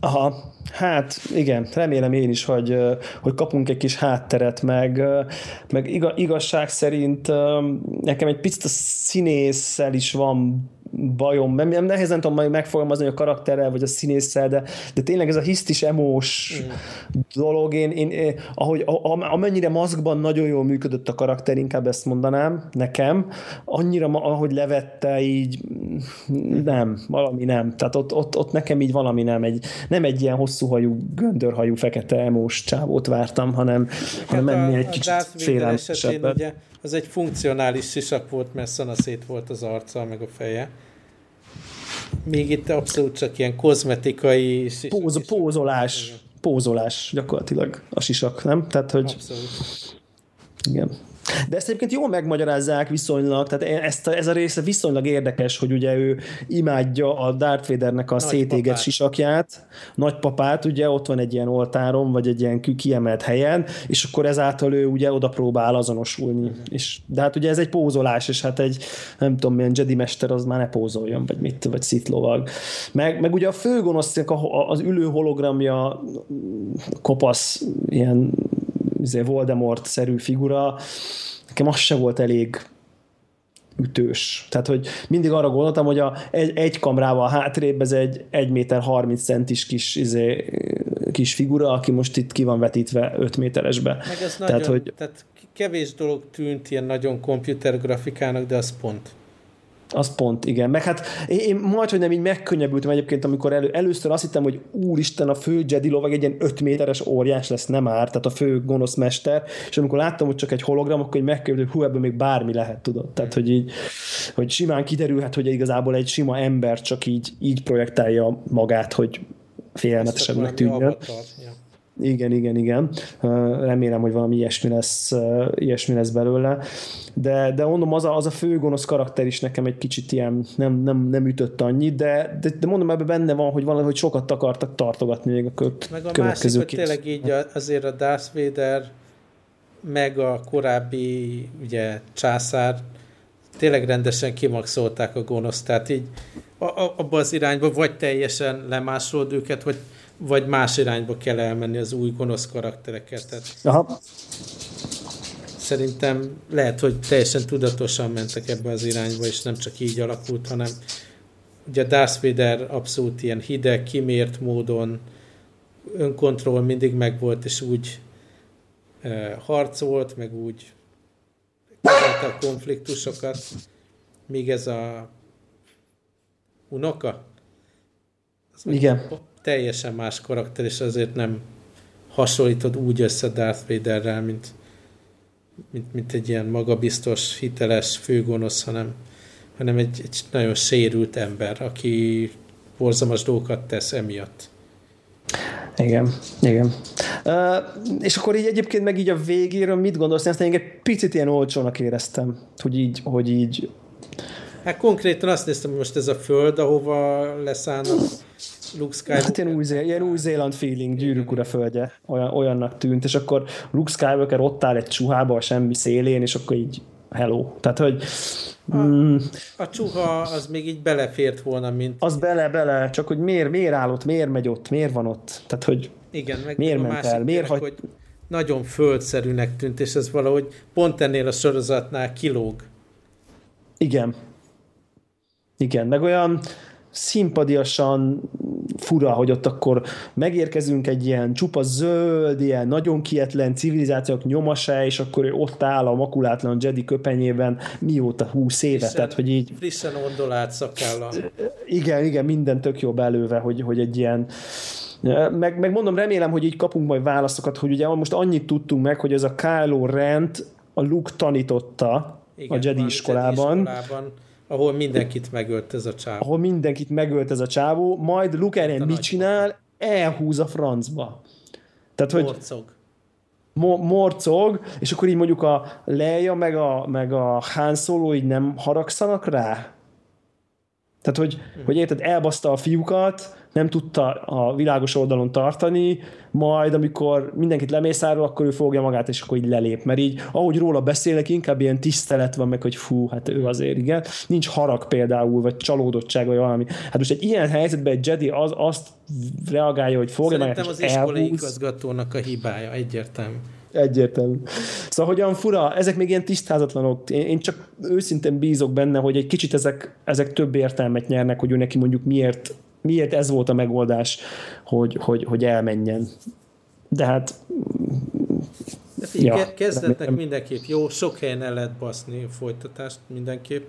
Aha, hát igen, remélem én is, hogy, hogy kapunk egy kis hátteret, meg, meg igazság szerint nekem egy picit a színésszel is van bajom, nem, nem nehezen tudom majd megfogalmazni a karakterrel, vagy a színésszel, de, de tényleg ez a hisztis emós mm. dolog, én, én, én ahogy, a, amennyire maszkban nagyon jól működött a karakter, inkább ezt mondanám nekem, annyira, ahogy levette, így nem, valami nem. Tehát ott, ott, ott nekem így valami nem, egy, nem egy ilyen hosszú hajú, göndörhajú, fekete emós csávót vártam, hanem, hát hanem ennél egy kicsit félelmesebbet. Ugye az egy funkcionális sisak volt, mert szanaszét volt az arca, meg a feje. Még itt abszolút csak ilyen kozmetikai... Póz, pózolás. Pózolás gyakorlatilag a sisak, nem? Tehát, hogy... Abszolút. Igen. De ezt egyébként jól megmagyarázzák viszonylag, tehát ezt a, ez a része viszonylag érdekes, hogy ugye ő imádja a Darth Vadernek a Nagy szétégett papát. sisakját, nagypapát, ugye ott van egy ilyen oltáron, vagy egy ilyen kiemelt helyen, és akkor ezáltal ő ugye oda próbál azonosulni. És, de hát ugye ez egy pózolás, és hát egy nem tudom milyen Jedi mester az már ne pózoljon, vagy mit, vagy szitlovag. Meg, meg ugye a főgonosz, az ülő hologramja kopasz, ilyen Voldemort-szerű figura, nekem az se volt elég ütős. Tehát, hogy mindig arra gondoltam, hogy a, egy, egy kamrával hátrébb ez egy 1 méter 30 centis kis, izé, kis figura, aki most itt ki van vetítve 5 méteresbe. Meg ez tehát, nagyon, hogy, tehát kevés dolog tűnt ilyen nagyon komputergrafikának, de az pont. Az pont, igen. Meg hát én, én majd, hogy nem így megkönnyebbültem egyébként, amikor elő, először azt hittem, hogy úristen, a fő Jedi lovag egy ilyen 5 méteres óriás lesz, nem árt, tehát a fő gonosz mester, és amikor láttam, hogy csak egy hologram, akkor így megkönnyebbültem, hogy hú, ebből még bármi lehet, tudod. Tehát, hogy így, hogy simán kiderülhet, hogy igazából egy sima ember csak így, így projektálja magát, hogy félelmetesebbnek tűnjön. Avatar, ja. Igen, igen, igen. Remélem, hogy valami ilyesmi lesz, ilyesmi lesz belőle. De, de mondom, az a, az a fő gonosz karakter is nekem egy kicsit ilyen nem, nem, nem ütött annyit, de, de, de mondom, ebben benne van, hogy valahogy sokat akartak tartogatni még a köt, Meg a következő másik, hogy tényleg így azért a Darth Vader meg a korábbi ugye császár tényleg rendesen kimaxolták a gonoszt, tehát így a, a, abba az irányba vagy teljesen lemásolod őket, vagy, vagy más irányba kell elmenni az új gonosz karaktereket. Tehát Aha. Szerintem lehet, hogy teljesen tudatosan mentek ebbe az irányba, és nem csak így alakult, hanem ugye Darth Vader abszolút ilyen hideg, kimért módon önkontroll mindig megvolt, és úgy e, harcolt, meg úgy a konfliktusokat, míg ez a unoka, az Igen. Teljesen más karakter, és azért nem hasonlítod úgy össze Darth Vaderrel, mint, mint, mint egy ilyen magabiztos, hiteles főgonosz, hanem, hanem egy, egy nagyon sérült ember, aki borzalmas dolgokat tesz emiatt. Igen, igen. Uh, és akkor így egyébként meg így a végéről mit gondolsz? Ezt én egy picit ilyen olcsónak éreztem, hogy így, hogy így Hát konkrétan azt néztem, hogy most ez a föld, ahova leszállnak Luke Skywalker. Hát ilyen, új, ilyen új-Zéland feeling, gyűrűk ura földje, olyan, olyannak tűnt, és akkor Luke Skywalker ott áll egy csuhába a semmi szélén, és akkor így hello. Tehát, hogy... Mm, a, a csuha az még így belefért volna, mint... Az bele-bele, csak hogy miért, miért áll ott, miért megy ott, miért van ott. Tehát, hogy Igen, meg miért ment el, miért hagy... hogy nagyon földszerűnek tűnt, és ez valahogy pont ennél a sorozatnál kilóg. Igen, igen, meg olyan szimpadiasan fura, hogy ott akkor megérkezünk egy ilyen csupa zöld, ilyen nagyon kietlen civilizációk nyomasá, és akkor ő ott áll a makulátlan Jedi köpenyében mióta húsz éve, frissen, tehát hogy így... Frissen ondolált szakállal. Igen, igen, minden tök jó belőve, hogy, hogy egy ilyen meg, meg mondom, remélem, hogy így kapunk majd válaszokat, hogy ugye most annyit tudtunk meg, hogy ez a Kylo Rent a Luke tanította igen, a Jedi iskolában. Jedi iskolában ahol mindenkit megölt ez a csávó. Ahol mindenkit megölt ez a csávó, majd Luke erre mit csinál? Elhúz a francba. Tehát, hogy morcog. Mo- morcog, és akkor így mondjuk a Leia meg a, meg a Han Solo így nem haragszanak rá? Tehát, hogy, hmm. hogy érted, elbaszta a fiúkat, nem tudta a világos oldalon tartani, majd amikor mindenkit lemészárol, akkor ő fogja magát, és akkor így lelép. Mert így, ahogy róla beszélek, inkább ilyen tisztelet van meg, hogy fú, hát ő azért, igen. Nincs harag például, vagy csalódottság, vagy valami. Hát most egy ilyen helyzetben egy Jedi az, azt reagálja, hogy fogja magát, és az iskolai elhúz. igazgatónak a hibája, egyértelmű. Egyértelmű. Szóval hogyan fura, ezek még ilyen tisztázatlanok. Én, én csak őszintén bízok benne, hogy egy kicsit ezek, ezek több értelmet nyernek, hogy ő neki mondjuk miért miért ez volt a megoldás, hogy, hogy, hogy elmenjen. De hát... De figyelj, ja, kezdetnek mindenképp jó, sok helyen el lehet baszni a folytatást mindenképp.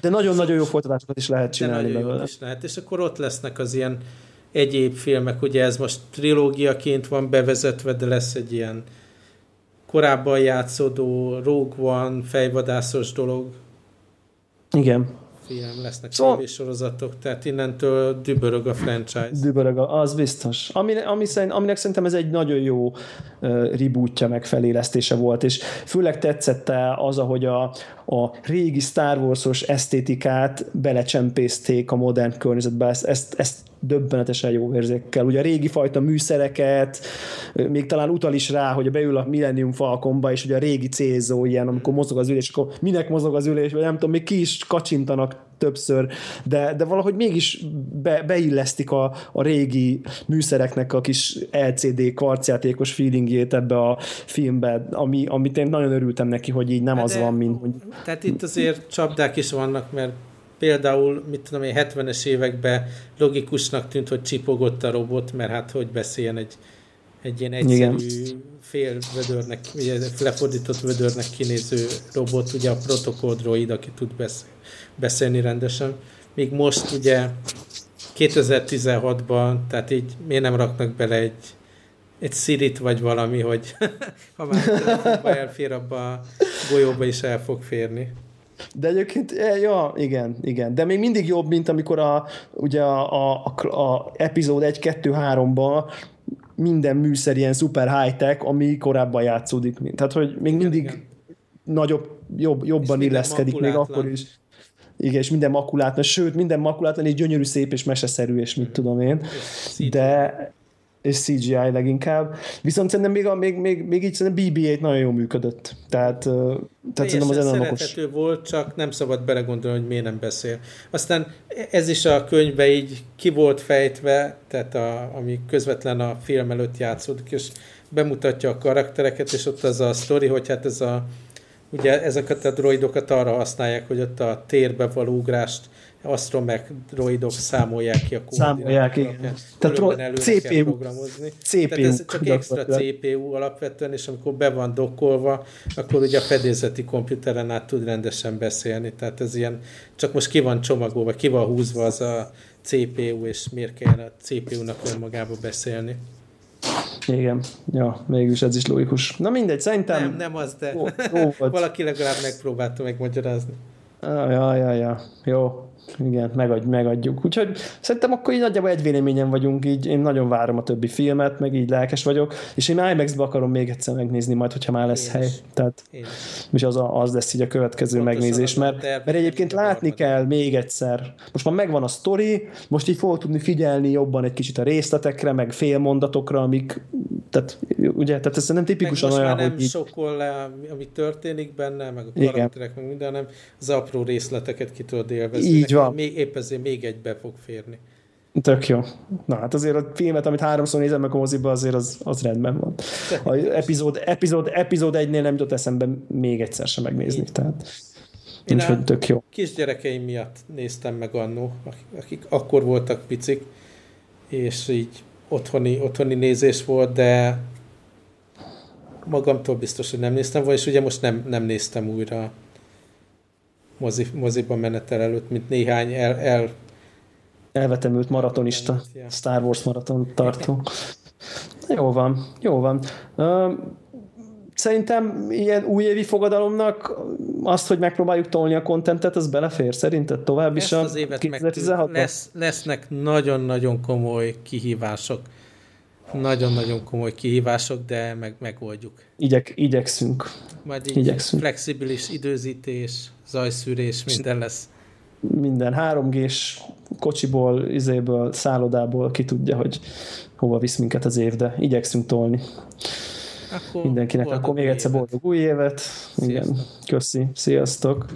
De nagyon-nagyon jó folytatásokat is lehet csinálni De nagyon jó is lehet, és akkor ott lesznek az ilyen egyéb filmek, ugye ez most trilógiaként van bevezetve, de lesz egy ilyen korábban játszódó Rogue One fejvadászos dolog. Igen film, lesznek szóval... sorozatok, tehát innentől dübörög a franchise. Dübörög, az biztos. Ami, ami szerint, aminek szerintem ez egy nagyon jó uh, rebootja, meg felélesztése volt, és főleg tetszett az, ahogy a, a régi Star Wars-os esztétikát belecsempészték a modern környezetbe, ezt, ezt, ezt döbbenetesen jó érzékkel. Ugye a régi fajta műszereket, még talán utal is rá, hogy beül a Millennium Falconba, és ugye a régi célzó ilyen, amikor mozog az ülés, akkor minek mozog az ülés, vagy nem tudom, még ki is kacsintanak többször, de, de valahogy mégis be, beillesztik a, a régi műszereknek a kis LCD kvarcjátékos feelingjét ebbe a filmbe, ami, amit én nagyon örültem neki, hogy így nem de, az van, mint... Hogy... Tehát itt azért csapdák is vannak, mert például, mit tudom én, 70-es években logikusnak tűnt, hogy csipogott a robot, mert hát hogy beszéljen egy, egy ilyen egyszerű Igen. fél vödörnek, lefordított vödörnek kinéző robot, ugye a protokoll droid, aki tud beszélni, beszélni rendesen. Míg most ugye 2016-ban, tehát így miért nem raknak bele egy, egy Siri-t vagy valami, hogy ha már elfér abba a golyóba is el fog férni. De egyébként, e, ja, igen, igen. De még mindig jobb, mint amikor a, ugye a, a, a, a epizód 1-2-3-ban minden műszer ilyen szuper high-tech, ami korábban játszódik. Tehát, hogy még mindig igen. nagyobb, jobb, jobban illeszkedik még akkor is. Igen, és minden makulátlan, sőt, minden makulátlan és gyönyörű, szép és meseszerű, és mit tudom én. De és CGI leginkább. Viszont szerintem még, a, még, még, még így szerintem BB-8 nagyon jól működött. Tehát, tehát szerintem az nagyon okos. volt, csak nem szabad belegondolni, hogy miért nem beszél. Aztán ez is a könyvbe így ki volt fejtve, tehát a, ami közvetlen a film előtt játszódik, és bemutatja a karaktereket, és ott az a sztori, hogy hát ez a ugye ezeket a droidokat arra használják, hogy ott a térbe való ugrást astromech droidok számolják ki a. Számolják, igen. Tehát CPU, programozni. CPU. Tehát ez csak extra CPU alapvetően, és amikor be van dokkolva, akkor ugye a fedélzeti komputeren át tud rendesen beszélni. Tehát ez ilyen, csak most ki van csomagolva, ki van húzva az a CPU, és miért kell a CPU-nak önmagába beszélni. Igen, ja, mégis ez is logikus. Na mindegy, szerintem... Nem, nem az, de ó, ó, valaki legalább megpróbálta megmagyarázni. Ah, ja, ja, ja, jó igen, megadj, megadjuk. Úgyhogy szerintem akkor így nagyjából egy véleményen vagyunk, így én nagyon várom a többi filmet, meg így lelkes vagyok, és én IMAX-be akarom még egyszer megnézni majd, hogyha már lesz én hely. Is. Tehát, és az, a, az lesz így a következő Pontosan megnézés, mert, mert egyébként látni kell még egyszer. Most már megvan a sztori, most így fogok tudni figyelni jobban egy kicsit a részletekre, meg félmondatokra, amik, tehát ugye, tehát ez nem tipikusan meg olyan, már nem hogy sokkol le, ami történik benne, meg a karakterek, meg minden, hanem az apró részleteket ki tudod élvezni. Így van. Még, épp ezért még egy be fog férni. Tök jó. Na hát azért a filmet, amit háromszor nézem meg a moziba, azért az, az rendben van. A epizód, epizód, epizód egynél nem jutott eszembe még egyszer sem megnézni. Így. Tehát, Én a tök jó. kisgyerekeim miatt néztem meg annó, akik akkor voltak picik, és így otthoni, otthoni nézés volt, de magamtól biztos, hogy nem néztem volna, és ugye most nem, nem néztem újra mozi, moziba menetel előtt, mint néhány el, el elvetemült maratonista, Star Wars maraton tartó. Jó van, jó van. Szerintem ilyen újévi fogadalomnak azt, hogy megpróbáljuk tolni a kontentet, az belefér szerinted tovább is a az évet 2016 lesz, Lesznek nagyon-nagyon komoly kihívások. Nagyon-nagyon komoly kihívások, de meg, megoldjuk. Igyek, igyekszünk. Majd így igyekszünk. flexibilis időzítés, zajszűrés, minden lesz. Minden 3G-s kocsiból, izéből, szállodából ki tudja, hogy hova visz minket az év, de igyekszünk tolni. Akkor Mindenkinek akkor még egyszer boldog új évet. Igen, köszi. Sziasztok.